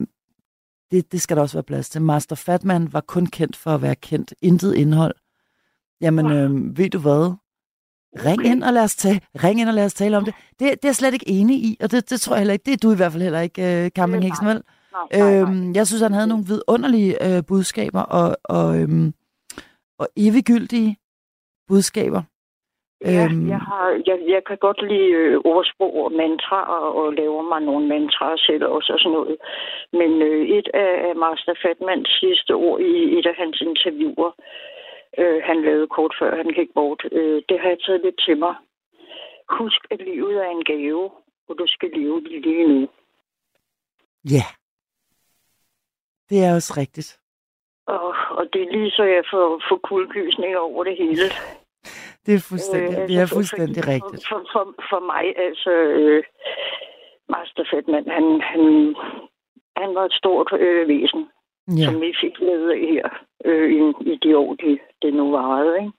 det, det skal der også være plads til. Master Fatman var kun kendt for at være kendt. Intet indhold. Jamen, øhm, ved du hvad? Ring ind og lad os tale, ring ind og lad os tale om det. Det, det er jeg slet ikke enig i, og det, det tror jeg heller ikke. Det er du i hvert fald heller ikke, øh, vel? Nej, nej, nej. Øhm, jeg synes, han havde nogle vidunderlige øh, budskaber og, og, øhm, og eviggyldige budskaber. Ja, øhm, jeg, har, jeg, jeg kan godt lide øh, ordsprog og mantraer og laver mig nogle mantraer selv også og sådan noget. Men øh, et af, af Master Fatmans sidste ord i et af hans interviewer, øh, han lavede kort før han gik bort, øh, det har jeg taget lidt til mig. Husk, at livet er en gave, og du skal leve det lige nu. Ja. Det er også rigtigt. Og, og det er lige så jeg får, får kuldegysninger over det hele. Det er fuldstændig, øh, altså, det er fuldstændig for, rigtigt. For, for, for mig, altså, øh, Master Fettman, han, han, han var et stort øh, væsen, ja. som vi fik af her øh, i, i de år, det, det nu varede. Ikke?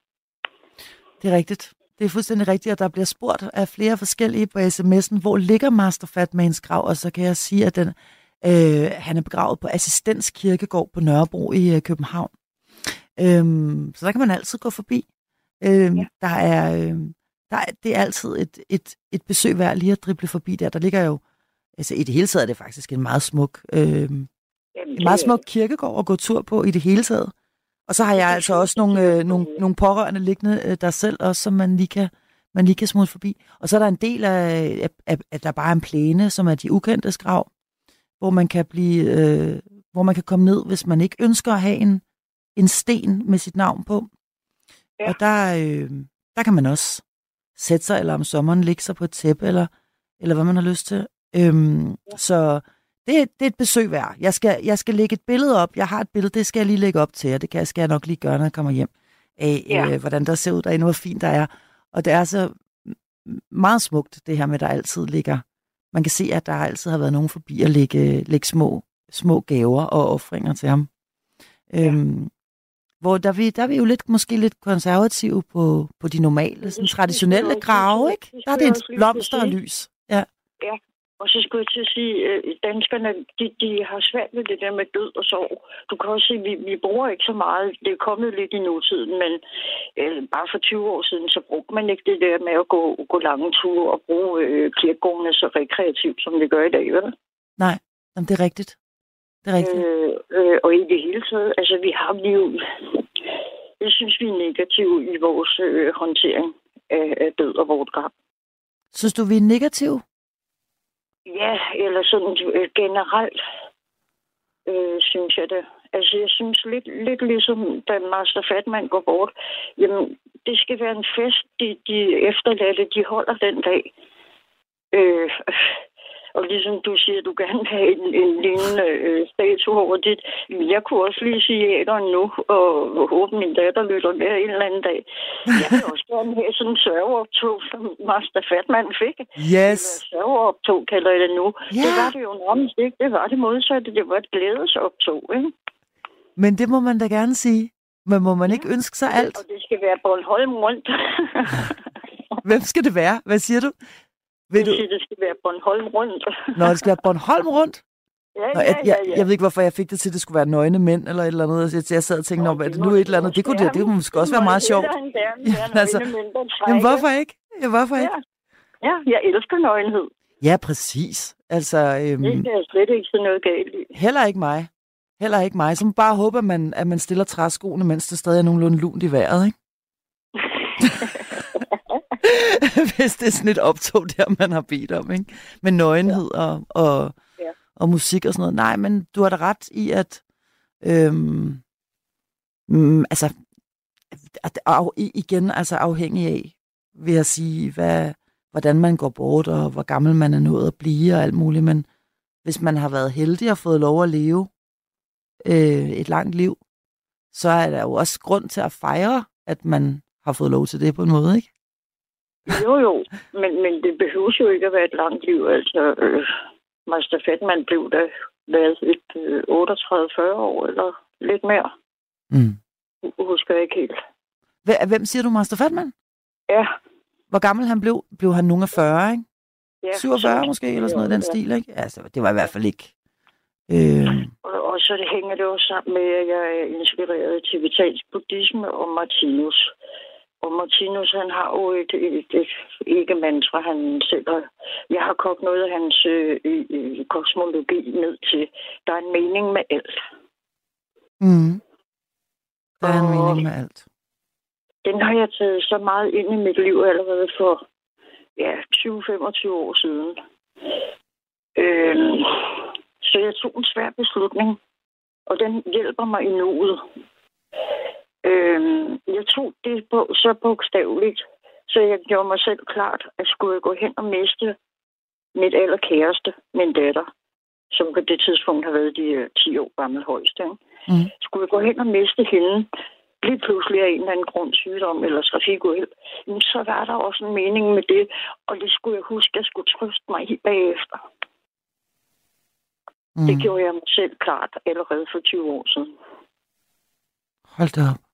Det er rigtigt. Det er fuldstændig rigtigt, at der bliver spurgt af flere forskellige på sms'en, hvor ligger Master Fatmans grav, og så kan jeg sige, at den, øh, han er begravet på Assistens Kirkegård på Nørrebro i øh, København. Øhm, så der kan man altid gå forbi. Øhm, ja. Der er, øh, der er, det er altid et, et, et besøg værd lige at drible forbi der. Der ligger jo, altså i det hele taget er det faktisk en meget smuk, øh, Jamen, en meget smuk kirkegård at gå tur på i det hele taget. Og så har jeg altså også nogle, øh, nogle, nogle pårørende liggende øh, der selv også, som man lige kan, man lige kan smutte forbi. Og så er der en del af, at, at der bare er en plæne, som er de ukendte grav, hvor man kan blive, øh, hvor man kan komme ned, hvis man ikke ønsker at have en, en sten med sit navn på. Ja. Og der, øh, der kan man også sætte sig, eller om sommeren ligge sig på et tæppe, eller, eller hvad man har lyst til. Øhm, ja. Så det, det er et besøg værd. Jeg skal, jeg skal lægge et billede op. Jeg har et billede, det skal jeg lige lægge op til, og det kan, skal jeg nok lige gøre, når jeg kommer hjem, af ja. øh, hvordan der ser ud derinde, hvor fint der er. Og det er så meget smukt, det her med, at der altid ligger... Man kan se, at der altid har været nogen forbi at lægge, lægge små, små gaver og offringer til ham. Ja. Øhm, hvor der vi, der er vi jo lidt, måske lidt konservative på, på de normale, sådan traditionelle grave, ikke? Der er det en blomster og lys. Ja. ja, og så skulle jeg til at sige, at øh, danskerne, de, de har svært ved det der med død og sorg. Du kan også se, at vi, vi bruger ikke så meget. Det er kommet lidt i nutiden, men øh, bare for 20 år siden, så brugte man ikke det der med at gå, gå lange ture og bruge øh, kirkegårdene så rekreativt, som vi gør i dag, vel? Nej, jamen, det er rigtigt. Det er rigtigt. Øh, øh, og i det hele taget, altså vi har vi jo... Jeg synes, vi er negative i vores øh, håndtering af, af død og vort grab. Synes du, vi er negative? Ja, eller sådan øh, generelt, øh, synes jeg det. Altså, jeg synes lidt, lidt ligesom, da Master Fatman går bort, jamen, det skal være en fest, de, de efterladte, de holder den dag. Øh, og ligesom du siger, du gerne vil have en, en lignende øh, statue over dit. Jeg kunne også lige sige æderen nu, og håbe, min datter lytter med en eller anden dag. Jeg vil også gerne have sådan en sørgeoptog, som Master Fatman fik. Yes. Sørgeoptog kalder jeg det nu. Yeah. Det var det jo nærmest ikke. Det var det modsatte. Det var et glædesoptog, ikke? Men det må man da gerne sige. Men må man ja. ikke ønske sig alt? Og det skal være Bornholm rundt. Hvem skal det være? Hvad siger du? Vil du... det skal være Bornholm rundt. Nå, det skal være Bornholm rundt? Ja, Nå, jeg, ja, ja, Jeg, jeg ved ikke, hvorfor jeg fik det til, at det skulle være nøgne mænd eller et eller andet. Jeg, jeg sad og tænkte, Nå, er det nu et eller andet? Det kunne, det, det kunne måske også være meget sjovt. Ja, altså, men hvorfor ikke? Ja, hvorfor ikke? Ja. ja, jeg elsker nøgenhed. Ja, præcis. Altså, øhm, det er slet ikke så noget galt i. Heller ikke mig. Heller ikke mig. Så man bare håber, at man, at man stiller træskoene, mens det stadig er nogenlunde lunt i vejret, ikke? Hvis det er sådan et optog der, man har bedt om, ikke? Med nøgenhed ja. og, og, ja. og musik og sådan noget. Nej, men du har da ret i, at øhm, mm, altså, at, af, igen, altså afhængig af, vil jeg sige, hvad, hvordan man går bort, og hvor gammel man er nået at blive, og alt muligt. Men hvis man har været heldig og fået lov at leve øh, et langt liv, så er der jo også grund til at fejre, at man har fået lov til det på en måde, ikke? Jo, jo, men, men det behøver jo ikke at være et langt liv. Altså, øh, Master Fettman blev da været et øh, 38-40 år, eller lidt mere. Mm. Husker jeg ikke helt. Hvem siger du, Master Fettman? Ja. Hvor gammel han blev? Blev han nogen af 40, ikke? Ja, 47 måske, eller sådan noget i den stil, ikke? Altså, det var i hvert fald ikke... Øh... Og, og så det hænger det også sammen med, at jeg er inspireret til tibetansk buddhisme og Martinus. Og Martinus, han har jo et, et, et ikke-mantra, han selv har. Jeg har kogt noget af hans øh, kosmologi ned til. Der er en mening med alt. Mm. Der er en og, mening med alt. den har jeg taget så meget ind i mit liv allerede for ja, 20-25 år siden. Øhm, så jeg tog en svær beslutning, og den hjælper mig i nuet. Øhm, jeg tog det på, så bogstaveligt, så jeg gjorde mig selv klart, at skulle jeg gå hen og miste mit allerkæreste, min datter, som på det tidspunkt har været de 10 øh, år gammel højst. Ikke? Mm. Skulle jeg gå hen og miste hende, lige pludselig af en eller anden grund, sygdom eller trafikuheld, så var der også en mening med det, og det skulle jeg huske, at jeg skulle trøste mig i bagefter. Mm. Det gjorde jeg mig selv klart allerede for 20 år siden. Hold da op.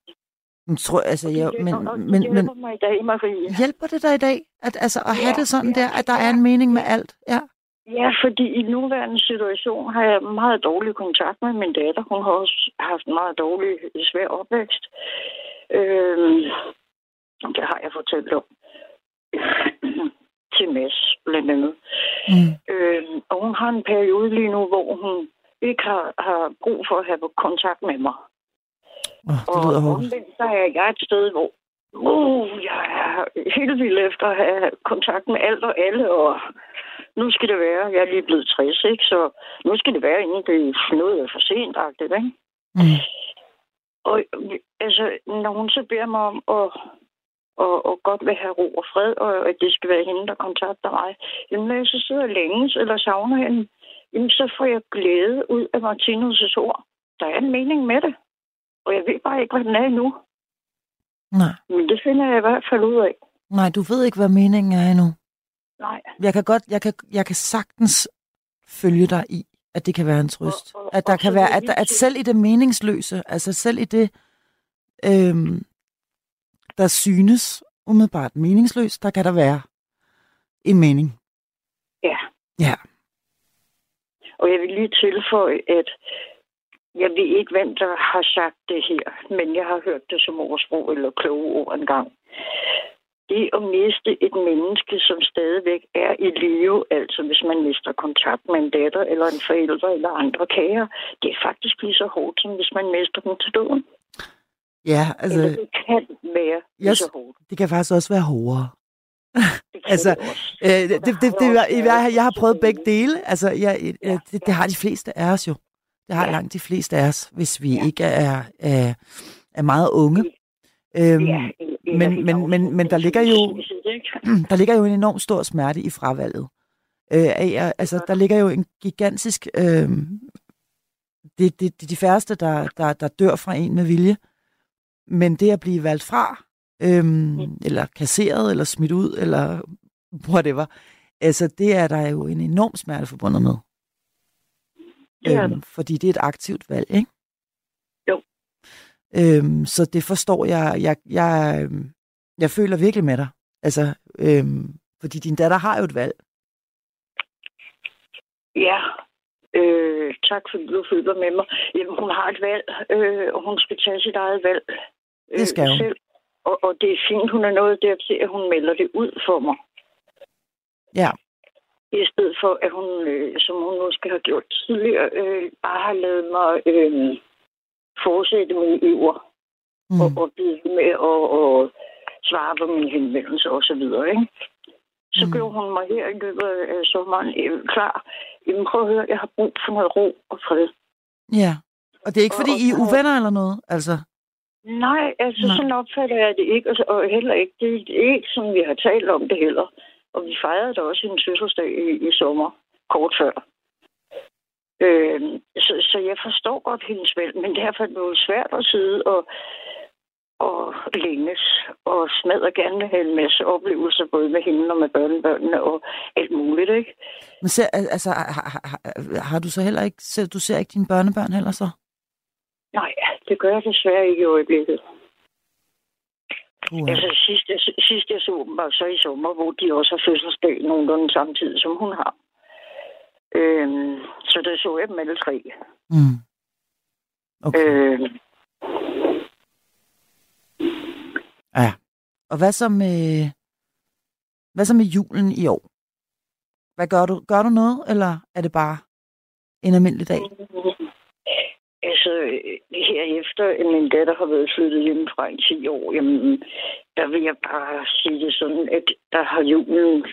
Men, tror, altså, jeg, men, men, men, mig i dag, Marie. Hjælper det dig i dag, at, altså, at ja, have det sådan ja, der, at der er en mening med alt? Ja. Ja, fordi i nuværende situation har jeg meget dårlig kontakt med min datter. Hun har også haft en meget dårlig, svær opvækst. Øhm, det har jeg fortalt om til Mads, blandt andet. Mm. Øhm, og hun har en periode lige nu, hvor hun ikke har, har brug for at have kontakt med mig. Oh, det lyder og omvendt, så er jeg et sted, hvor uh, jeg er helt vild efter at have kontakt med alt og alle, og nu skal det være, jeg er lige blevet 60, ikke? så nu skal det være, inden det er noget for sent, ikke? Mm. Og altså, når hun så beder mig om at og, og godt vil have ro og fred, og at det skal være hende, der kontakter mig. Jamen, når jeg så sidder længes eller savner hende, jamen, så får jeg glæde ud af Martinus' ord. Der er en mening med det. Og jeg ved bare ikke, hvad den er endnu. Nej. Men det finder jeg i hvert fald ud af. Nej, du ved ikke, hvad meningen er endnu. Nej. Jeg kan godt, jeg kan, jeg kan sagtens følge dig i, at det kan være en trøst. Og, og, at der kan være, at, der, at selv i det meningsløse, altså selv i det, øhm, der synes umiddelbart meningsløst, der kan der være en mening. Ja. Ja. Og jeg vil lige tilføje, at jeg ved ikke, hvem der har sagt det her, men jeg har hørt det som ordsprog eller kloge ord engang. Det at miste et menneske, som stadigvæk er i live, altså hvis man mister kontakt med en datter eller en forældre eller andre kære, det er faktisk lige så hårdt, som hvis man mister dem til døden. Ja, altså... Eller det kan være lige yes, så hårdt. Det kan faktisk også være hårdere. altså, øh, det, det, det, det, jeg, jeg har prøvet begge dele. Altså, jeg, ja, det, det har de fleste af os jo. Det har ja. langt de fleste af os, hvis vi ja. ikke er, er, er meget unge. Øhm, ja, men, men, men, men der ligger jo der ligger jo en enorm stor smerte i fravalget. Øh, altså, der ligger jo en gigantisk... Øh, det, det, det er de færreste, der, der, der dør fra en med vilje. Men det at blive valgt fra, øhm, mm. eller kasseret, eller smidt ud, eller whatever, altså det er der jo en enorm smerte forbundet med. Ja. Øhm, fordi det er et aktivt valg, ikke? Jo. Øhm, så det forstår jeg. Jeg, jeg, øhm, jeg føler virkelig med dig. Altså, øhm, fordi din datter har jo et valg. Ja, øh, tak fordi du følger med mig. Jamen, hun har et valg, øh, og hun skal tage sit eget valg. Øh, det skal hun. Selv. Og, og det er fint, hun er nået dertil, at hun melder det ud for mig. Ja i stedet for, at hun, øh, som hun måske har gjort tidligere, øh, bare har lavet mig øh, fortsætte mine iver mm. og, og blive med at og svare på mine henvendelser og så videre, ikke? Så mm. gjorde hun mig her i løbet af sommeren øh, klar. Jamen prøv at høre, jeg har brug for noget ro og fred. Ja, og det er ikke, fordi og, I er uvenner eller noget? Altså? Nej, altså Nej. sådan opfatter jeg det ikke, og, og heller ikke. Det er ikke, som vi har talt om det heller. Og vi fejrede da også en fødselsdag i, i sommer, kort før. Øh, så, så jeg forstår godt hendes valg, men derfor er det jo svært at sidde og, og længes og smadre gerne med en masse oplevelser, både med hende og med børnebørnene og alt muligt, ikke? Men ser, altså, har, har, har du så heller ikke, ser, du ser ikke dine børnebørn heller så? Nej, det gør jeg desværre ikke i øjeblikket. Uh. Altså sidst jeg, sidst jeg så dem var så i sommer, hvor de også har fødselsdag nogenlunde samtidig, som hun har. Øhm, så der så jeg dem alle tre. Mm. Okay. Øhm. Ja. Og hvad så med, hvad så med julen i år? Hvad gør du? Gør du noget, eller er det bare en almindelig dag? så øh, herefter, at min datter har været flyttet hjemmefra i 10 år, jamen, der vil jeg bare sige det sådan, at der har julen,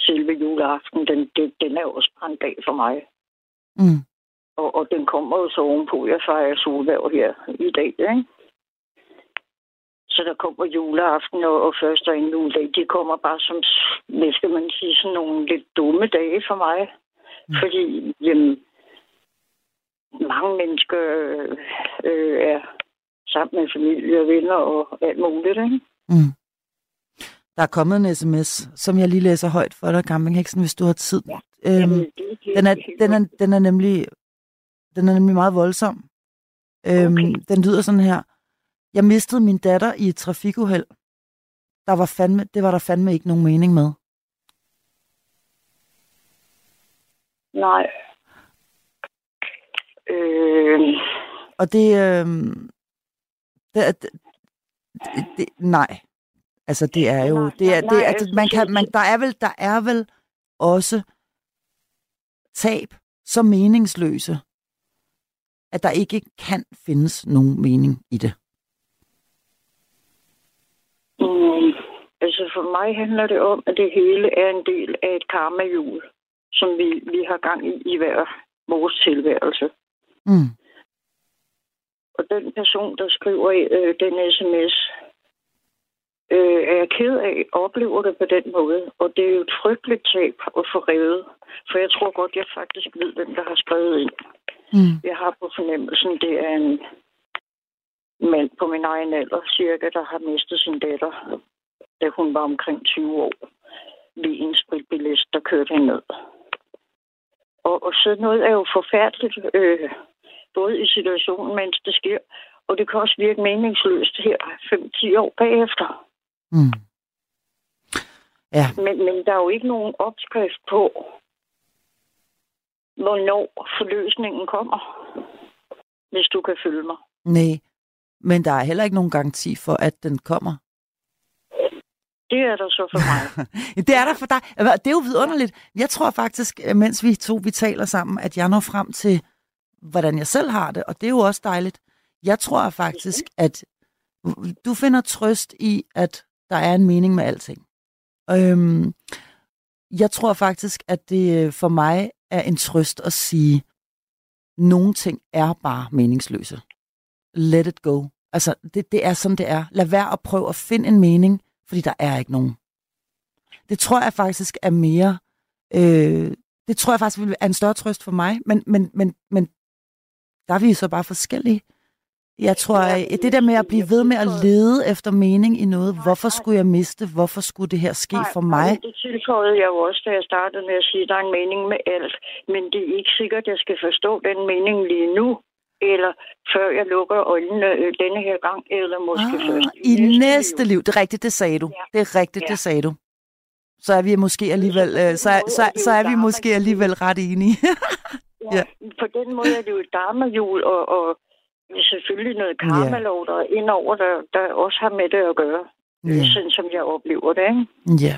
selve juleaften, den, den, den er også bare en dag for mig. Mm. Og, og den kommer jo så ovenpå. Jeg fejrer solværv her i dag, ikke? Så der kommer juleaften og, og første og anden juledag. De kommer bare som, hvad skal man sige, sådan nogle lidt dumme dage for mig. Mm. Fordi, jamen, mange mennesker øh, er sammen med familie og venner og alt muligt, ikke? Mm. Der er kommet en sms, som jeg lige læser højt for dig, Campingheksen, hvis du har tid. Ja. Øhm, Jamen, den, er, den, er, den, er nemlig, den er nemlig meget voldsom. Øhm, okay. Den lyder sådan her. Jeg mistede min datter i et trafikuheld. Der var fandme, det var der fandme ikke nogen mening med. Nej. Øh... Og det, øh, det, det, det, nej. Altså det er jo, det er, det altså, man kan, man, der er vel, der er vel også tab så meningsløse, at der ikke kan findes nogen mening i det. Mm, altså for mig handler det om, at det hele er en del af et karmahjul, som vi, vi har gang i i hver vores tilværelse. Mm. Og den person, der skriver øh, den sms, øh, er jeg ked af, oplever det på den måde. Og det er jo et frygteligt tab at få revet. For jeg tror godt, jeg faktisk ved, hvem der har skrevet ind. Mm. Jeg har på fornemmelsen, det er en mand på min egen alder, cirka, der har mistet sin datter, da hun var omkring 20 år, ved en spritbilist, der kørte hende ned. Og, og sådan noget er jo forfærdeligt. Øh, både i situationen, mens det sker, og det kan også virke meningsløst her 5-10 år bagefter. Mm. Ja. Men, men der er jo ikke nogen opskrift på, hvornår forløsningen kommer, hvis du kan følge mig. Nej, men der er heller ikke nogen garanti for, at den kommer. Det er der så for mig. det er der for dig. Det er jo vidunderligt. Jeg tror faktisk, mens vi to vi taler sammen, at jeg når frem til hvordan jeg selv har det, og det er jo også dejligt. Jeg tror faktisk, at du finder trøst i, at der er en mening med alting. Øhm, jeg tror faktisk, at det for mig er en trøst at sige, nogle ting er bare meningsløse. Let it go. Altså, det, det er sådan, det er. Lad være at prøve at finde en mening, fordi der er ikke nogen. Det tror jeg faktisk er mere... Øh, det tror jeg faktisk være en større trøst for mig, men, men, men, men der er vi så bare forskellige. Jeg tror, at det der med at blive ved med at lede efter mening i noget, hvorfor skulle jeg miste, hvorfor skulle det her ske for mig? det tilføjede jeg jo også, da jeg startede med at sige, at der er en mening med alt. Men det er ikke sikkert, at jeg skal forstå den mening lige nu, eller før jeg lukker øjnene øh, denne her gang, eller måske ah, først i, i næste liv. liv. Det er rigtigt, det sagde du. Ja. Det er rigtigt, ja. det sagde du. Så er vi måske alligevel, øh, så, så, så er vi måske alligevel ret enige. Ja. På den måde er det jo et dharma-jul, og, og selvfølgelig noget karmalov, der er indover, der, der også har med det at gøre. Ja. Sådan som jeg oplever det, ikke? Ja.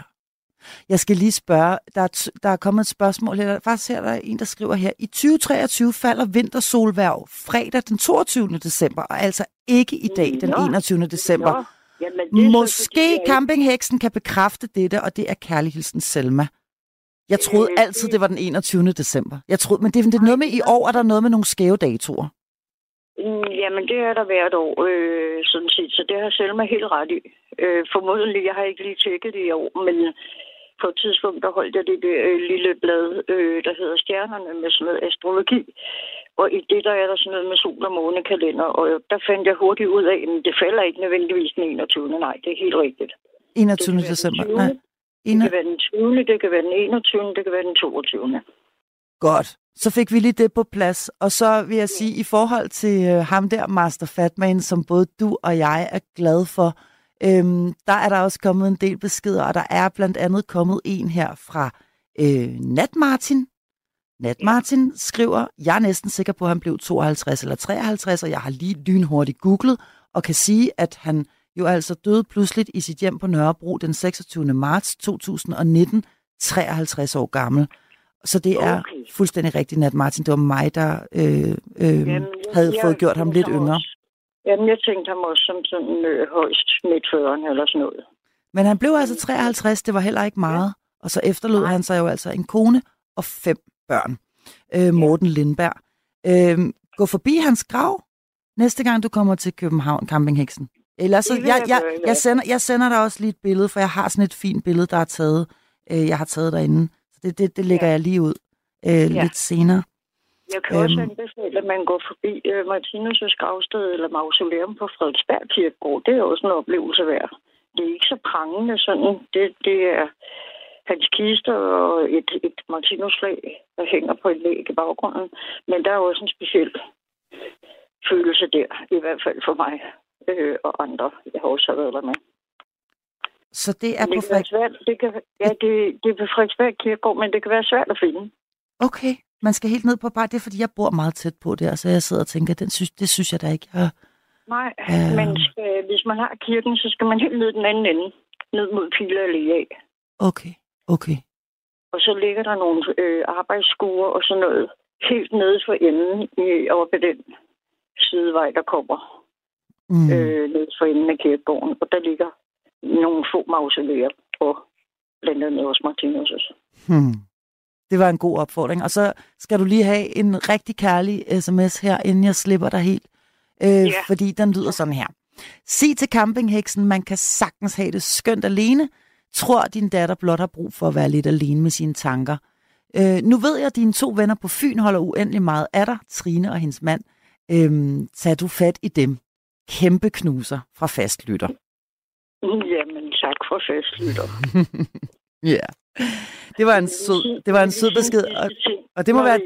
Jeg skal lige spørge, der er, der er kommet et spørgsmål her. Faktisk her der er en, der skriver her. I 2023 falder vintersolværv fredag den 22. december, og altså ikke i dag, den 21. december. Nå. Jamen, det Måske så, campingheksen kan bekræfte dette, og det er kærlighedsen Selma. Jeg troede øh, altid, det var den 21. december. Jeg troede, men det, det er noget med i år, er der noget med nogle skæve datoer. Mm, jamen, det er der hvert år, øh, sådan set. Så det har Selma helt ret i. Øh, formodentlig, jeg har ikke lige tjekket det i år, men på et tidspunkt, der holdt jeg det der øh, lille blad, øh, der hedder Stjernerne, med sådan noget astrologi. Og i det, der er der sådan noget med sol- og månekalender, og der fandt jeg hurtigt ud af, at det falder ikke nødvendigvis den 21. Nej, det er helt rigtigt. 21. december, nej. Det kan være den 20., det kan være den 21., det kan være den 22. Godt. Så fik vi lige det på plads. Og så vil jeg sige, i forhold til øh, ham der, Master Fatman, som både du og jeg er glad for, øhm, der er der også kommet en del beskeder, og der er blandt andet kommet en her fra øh, Nat Martin. Nat Martin skriver, jeg er næsten sikker på, at han blev 52 eller 53, og jeg har lige lynhurtigt googlet, og kan sige, at han jo altså døde pludseligt i sit hjem på Nørrebro den 26. marts 2019, 53 år gammel. Så det er Okay. fuldstændig rigtigt, Nat Martin. Det var mig, der øh, øh, Jamen, havde jeg fået gjort ham lidt yngre. Også, jamen, jeg tænkte ham også som sådan øh, højst midt 40'erne eller sådan noget. Men han blev altså 53, det var heller ikke meget. Og så efterlod Nej. han sig jo altså en kone og fem børn. Øh, Morten Lindberg. Øh, gå forbi hans grav næste gang, du kommer til København, Campingheksen. Eller så, jeg, jeg jeg, sender, jeg sender dig også lige et billede, for jeg har sådan et fint billede, der er taget, øh, jeg har taget derinde. Så det, det, det lægger Ja. jeg lige ud øh, lidt senere. Jeg kan også Øhm. anbefale, at man går forbi øh, Martinus' gravsted eller mausoleum på Frederiksberg Kirkegård. Det er også en oplevelse værd. Det er ikke så prangende sådan. Det, det er hans kister og et, et Martinus-lag, der hænger på et læg i baggrunden. Men der er også en speciel følelse der, i hvert fald for mig øh, og andre. Jeg har også været der med. Så det er på det kan være Frederik... svært. Det kan, ja, det, det er på Frederiksberg Kirkegård, men det kan være svært at finde. Okay, man skal helt ned på bare det, er, fordi jeg bor meget tæt på der, så jeg sidder og tænker, den synes, det synes jeg da ikke, jeg... Nej, Ja. men skal, hvis man har kirken, så skal man helt ned den anden ende. Ned mod Pile Allé af. Okay, okay. Og så ligger der nogle øh, arbejdsskuer og sådan noget helt nede for enden i, over ved den sidevej, der kommer Mm. øh, ned for enden af kirkegården. Og der ligger nogle få mausoleer på blandt andet også Martinus'. Hmm. Det var en god opfordring. Og så skal du lige have en rigtig kærlig sms her, inden jeg slipper dig helt. Øh, Ja. Fordi den lyder sådan her. Sig til campingheksen, man kan sagtens have det skønt alene. Tror, din datter blot har brug for at være lidt alene med sine tanker. Øh, nu ved jeg, at dine to venner på Fyn holder uendelig meget af dig, Trine og hendes mand. Øh, tag du fat i dem. Kæmpe knuser fra fastlytter. Jamen, tak for fastlytter. Ja. Det var en sød, det var en sød besked. Og, og det må være,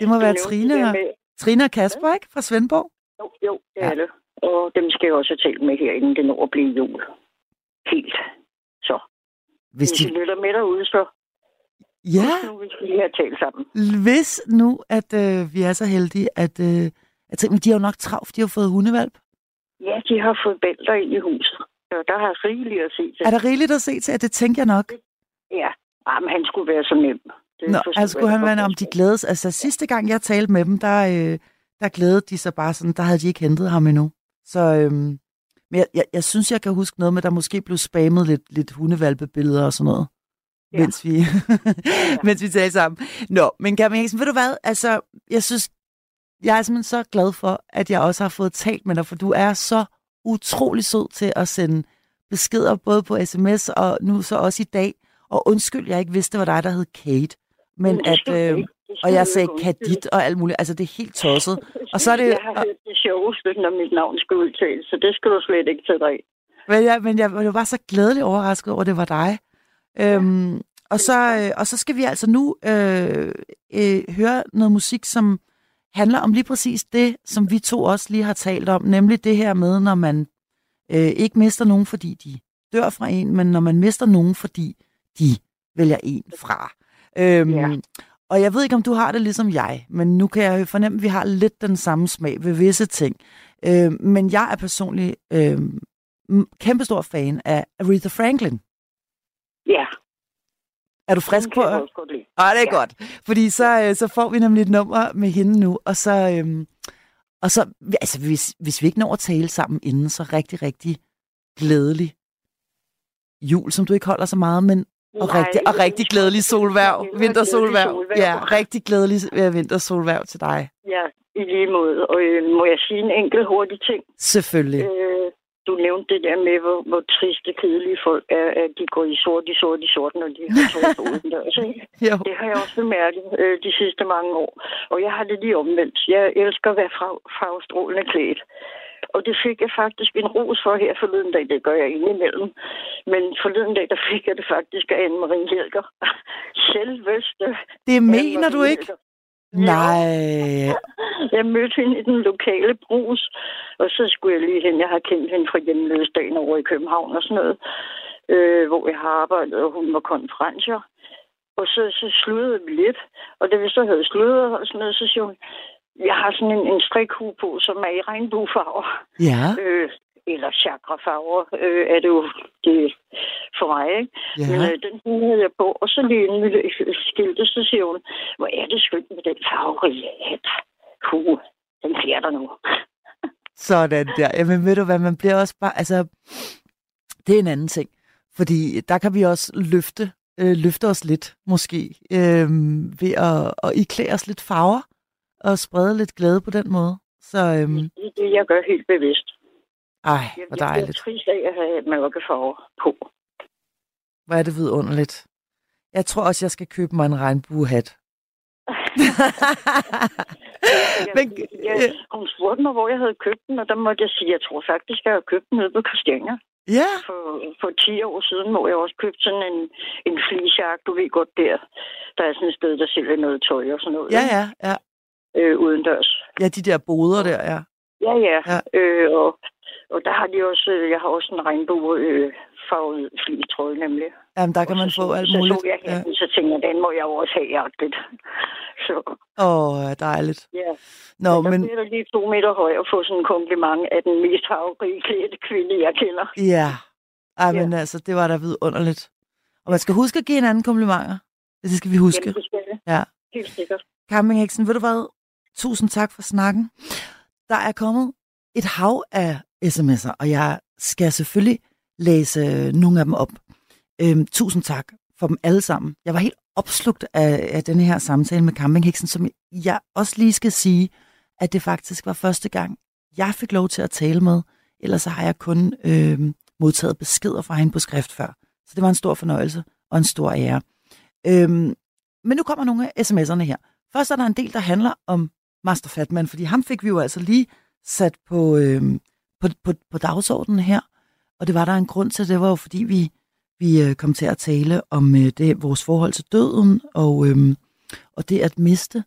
det må være Trine og, Trine og Kasper, ikke? Fra Svendborg. Jo, jo, det er det. Og dem skal jeg også have talt med her, inden det når at blive jul. Helt. Så. Hvis Hvis de, lytter med derude, så ja, nu vi skal lige have talt sammen. hvis nu, at øh, vi er så heldige, at, øh, at de har jo nok travlt, de har fået hundevalp. Ja, de har fået bælter ind i huset. Der har rigeligt at se til. Er der rigeligt at se til, at det tænker jeg nok? Ja, ah, men han skulle være så nem. Det Nå, altså skulle han være, om de glædes. Altså sidste gang, jeg talte med dem, der, øh, der glædede de sig bare sådan, der havde de ikke hentet ham endnu. Så, øhm, men jeg, jeg, jeg synes, jeg kan huske noget med, der måske blev spammet lidt, lidt hundevalpebilleder og sådan noget. Ja. Mens vi, mens vi talte sammen. Nå, men Gabriel Henriksen, ved du hvad? Altså, jeg synes, jeg er simpelthen så glad for, at jeg også har fået talt med dig, for du er så utrolig sød til at sende beskeder, både på sms og nu så også i dag. Og undskyld, jeg ikke vidste, det var dig, der hed Kate. Men at, øh, og jeg sagde. Kadit og alt muligt. Altså, det er helt tosset. Og så er det- Jeg har hørt det sjoveste, når mit navn skal udtales, så det skal du slet ikke tage dig. Men jeg, men jeg, jeg var så glædelig overrasket over, at det var dig. Øhm, og, så, øh, og så skal vi altså nu øh, øh, høre noget musik, som handler om lige præcis det, som vi to også lige har talt om, nemlig det her med, når man øh, ikke mister nogen, fordi de dør fra en, men når man mister nogen, fordi de vælger en fra. Øhm, Ja. Og jeg ved ikke, om du har det ligesom jeg, men nu kan jeg fornemme, at vi har lidt den samme smag ved visse ting. Øh, men jeg er personligt øh, kæmpestor fan af Aretha Franklin. Ja, Er du frisk den på? jeg også lide. Ah, det er Ja. godt. Fordi så, øh, så får vi nemlig et nummer med hende nu, og så, øhm, og så altså, hvis, hvis vi ikke når at tale sammen inden, så rigtig, rigtig glædelig jul, som du ikke holder så meget, men og Nej, rigtig, og rigtig glædelig solværv, vintersolværv. solværv. Ja, rigtig glædelig øh, vintersolværv til dig. Ja, i lige måde. Og øh, må jeg sige en enkelt hurtig ting? Selvfølgelig. Øh, du nævnte det der med, hvor, hvor triste, kedelige folk er, at de går i sort, i sort, i sort, når de har på udendørs. ikke? Jo. Det har jeg også bemærket øh, de sidste mange år. Og jeg har det lige omvendt. Jeg elsker at være farvestrålende klædt. Og det fik jeg faktisk en ros for her forleden dag. Det gør jeg indimellem. Men forleden dag, der fik jeg det faktisk af Anne-Marie Helger. Selveste. Det mener du ikke? Nej. Jeg mødte hende i den lokale brus, og så skulle jeg lige hen. Jeg har kendt hende fra hjemløsdagen over i København og sådan noget, øh, hvor jeg har arbejdet, og hun var konferencer. Og så, så sludrede vi lidt, og da vi så havde sludret og sådan noget, så siger hun, jeg har sådan en, en strikhue på, som er i regnbuefarver. Ja. Øh, eller chakrafarver, øh, er det jo det for mig, ikke? Ja. Men øh, den havde jeg på, og så lige inden vi skilte, så siger hun, hvor er det skønt med den farverige hat. Puh, den bliver der nu. Sådan der. Jamen ved du hvad, man bliver også bare, altså, det er en anden ting. Fordi der kan vi også løfte, øh, løfte os lidt, måske, øh, ved at, at iklæde os lidt farver, og sprede lidt glæde på den måde. Så, øh, Det er det, jeg gør helt bevidst. Ej, Jeg, hvor jeg bliver dejligt. trist af at have mørkefarver på. Hvor er det vidunderligt. Jeg tror også, jeg skal købe mig en regnbuehat. Men, jeg, øh, hun spurgte mig, hvor jeg havde købt den, og der måtte jeg sige, jeg tror faktisk, jeg har købt den nede på Christiania. ja, For, for 10 år siden, hvor jeg også købte sådan en, en flisjak, du ved godt der. Der er sådan et sted, der sælger noget tøj og sådan noget. ja, ja, ja. Øh, udendørs. Ja, de der boder der. Ja, ja. Ja. ja. Øh, og, og der har de også, øh, jeg har også en regnbue øh, flistrøje nemlig. Jamen, der kan man så, få alt muligt. Så så jeg Ja. hatten, så tænkte jeg, den må jeg også have jagtet. Så Åh, dejligt. ja, Nå, der men bliver lige to meter høj og få sådan en kompliment af den mest klædte kvinde, jeg kender. ja. Ej, Ja. men altså, det var da vidunderligt. Og man skal huske at give hinanden komplimenter. Det skal vi huske. Jamen, det skal jeg. Ja. Helt sikkert. Campingheksen, ved du hvad? Tusind tak for snakken. Der er kommet et hav af sms'er, og jeg skal selvfølgelig læse nogle af dem op. Øhm, tusind tak for dem alle sammen. Jeg var helt opslugt af, af den her samtale med campingheksen, som jeg også lige skal sige, at det faktisk var første gang, jeg fik lov til at tale med. Ellers så har jeg kun øhm, modtaget beskeder fra hende på skrift før. Så det var en stor fornøjelse og en stor ære. Øhm, men nu kommer nogle af sms'erne her. Først er der en del, der handler om Master Fatman, fordi ham fik vi jo altså lige sat på, øhm, på, på, på dagsordenen her. Og det var der en grund til, det var jo fordi vi, vi øh, kom til at tale om øh, det, vores forhold til døden og, øhm, og det at miste.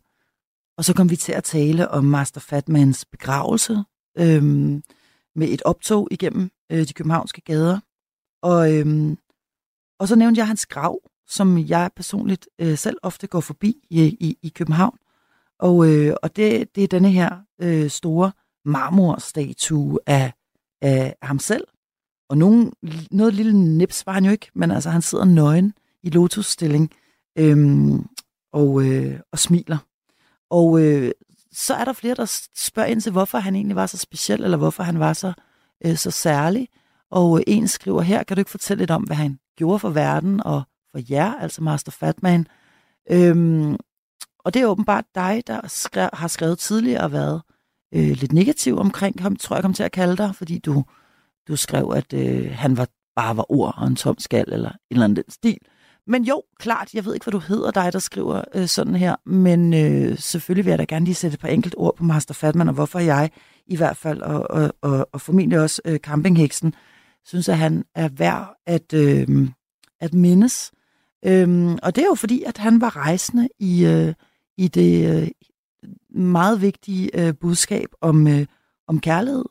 Og så kom vi til at tale om Master Fatmans begravelse øhm, med et optog igennem øh, de københavnske gader. Og, øhm, og så nævnte jeg hans grav, som jeg personligt øh, selv ofte går forbi i, i, i København. Og, øh, og det, det er denne her øh, store marmorstatue af, af ham selv. Og nogen, noget lille nips var han jo ikke, men altså han sidder nøgen i lotusstilling øhm, og, øh, og smiler. Og øh, så er der flere, der spørger ind til, hvorfor han egentlig var så speciel, eller hvorfor han var så, øh, så særlig. Og øh, en skriver her, kan du ikke fortælle lidt om, hvad han gjorde for verden og for jer, altså Master Fatman. Øhm, og det er åbenbart dig, der skrev, har skrevet tidligere og været øh, Øh, lidt negativ omkring ham, tror jeg kom til at kalde dig, fordi du, du skrev, at øh, han var, bare var ord og en tom skal, eller en eller anden den stil. Men jo, klart, jeg ved ikke, hvad du hedder, dig, der skriver øh, sådan her, men øh, selvfølgelig vil jeg da gerne lige sætte et par enkelt ord på Master Fatman, og hvorfor jeg i hvert fald, og, og, og, og formentlig også øh, campingheksen, synes, at han er værd at, øh, at mindes. Øhm, og det er jo fordi, at han var rejsende i, øh, i det øh, meget vigtige øh, budskab om, øh, om kærlighed.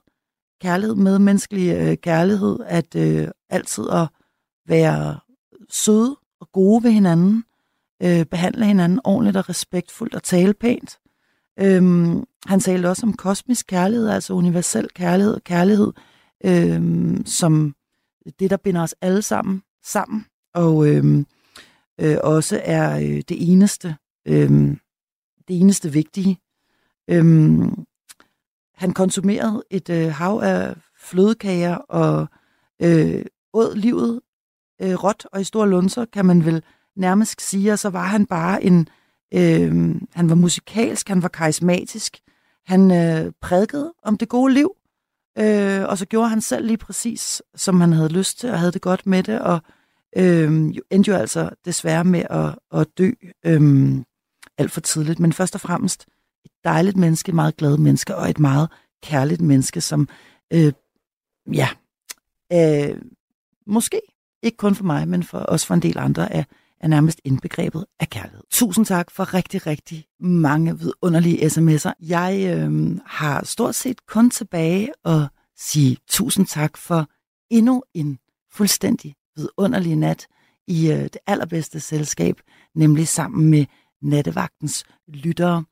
Kærlighed, medmenneskelig øh, kærlighed, at øh, altid at være søde og gode ved hinanden, øh, behandle hinanden ordentligt og respektfuldt og tale pænt. Øhm, han talte også om kosmisk kærlighed, altså universel kærlighed og kærlighed, øhm, som det, der binder os alle sammen sammen, og øhm, øh, også er øh, det eneste, øhm, det eneste vigtige. Øhm, han konsumerede et øh, hav af flødekager og øh, åd livet øh, råt og i store lunser, kan man vel nærmest sige, og så var han bare en, øh, han var musikalsk, han var karismatisk, han øh, prædikede om det gode liv, øh, og så gjorde han selv lige præcis, som han havde lyst til, og havde det godt med det, og øh, endte jo altså desværre med at, at dø øh, alt for tidligt, men først og fremmest et dejligt menneske, meget glad menneske, og et meget kærligt menneske, som, øh, ja, øh, måske ikke kun for mig, men for også for en del andre, er, er nærmest indbegrebet af kærlighed. Tusind tak for rigtig, rigtig mange vidunderlige sms'er. Jeg øh, har stort set kun tilbage at sige tusind tak for endnu en fuldstændig vidunderlig nat i øh, det allerbedste selskab, nemlig sammen med nattevagtens lyttere.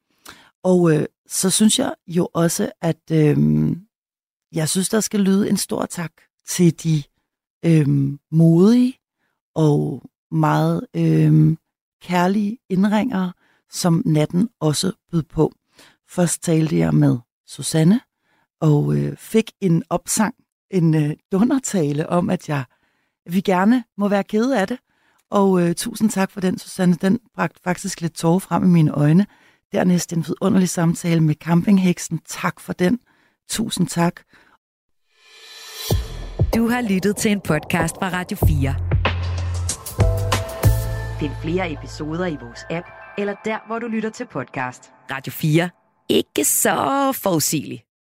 Og øh, så synes jeg jo også, at øh, jeg synes, der skal lyde en stor tak til de øh, modige og meget øh, kærlige indringere, som natten også bød på. Først talte jeg med Susanne og øh, fik en opsang, en øh, dundertale om, at jeg vi gerne må være kede af det. Og øh, tusind tak for den, Susanne. Den bragte faktisk lidt tårer frem i mine øjne. Dernæst en vidunderlig samtale med campingheksen. Tak for den. Tusind tak. Du har lyttet til en podcast fra Radio 4. Find flere episoder i vores app, eller der, hvor du lytter til podcast. Radio 4. Ikke så forudsigeligt.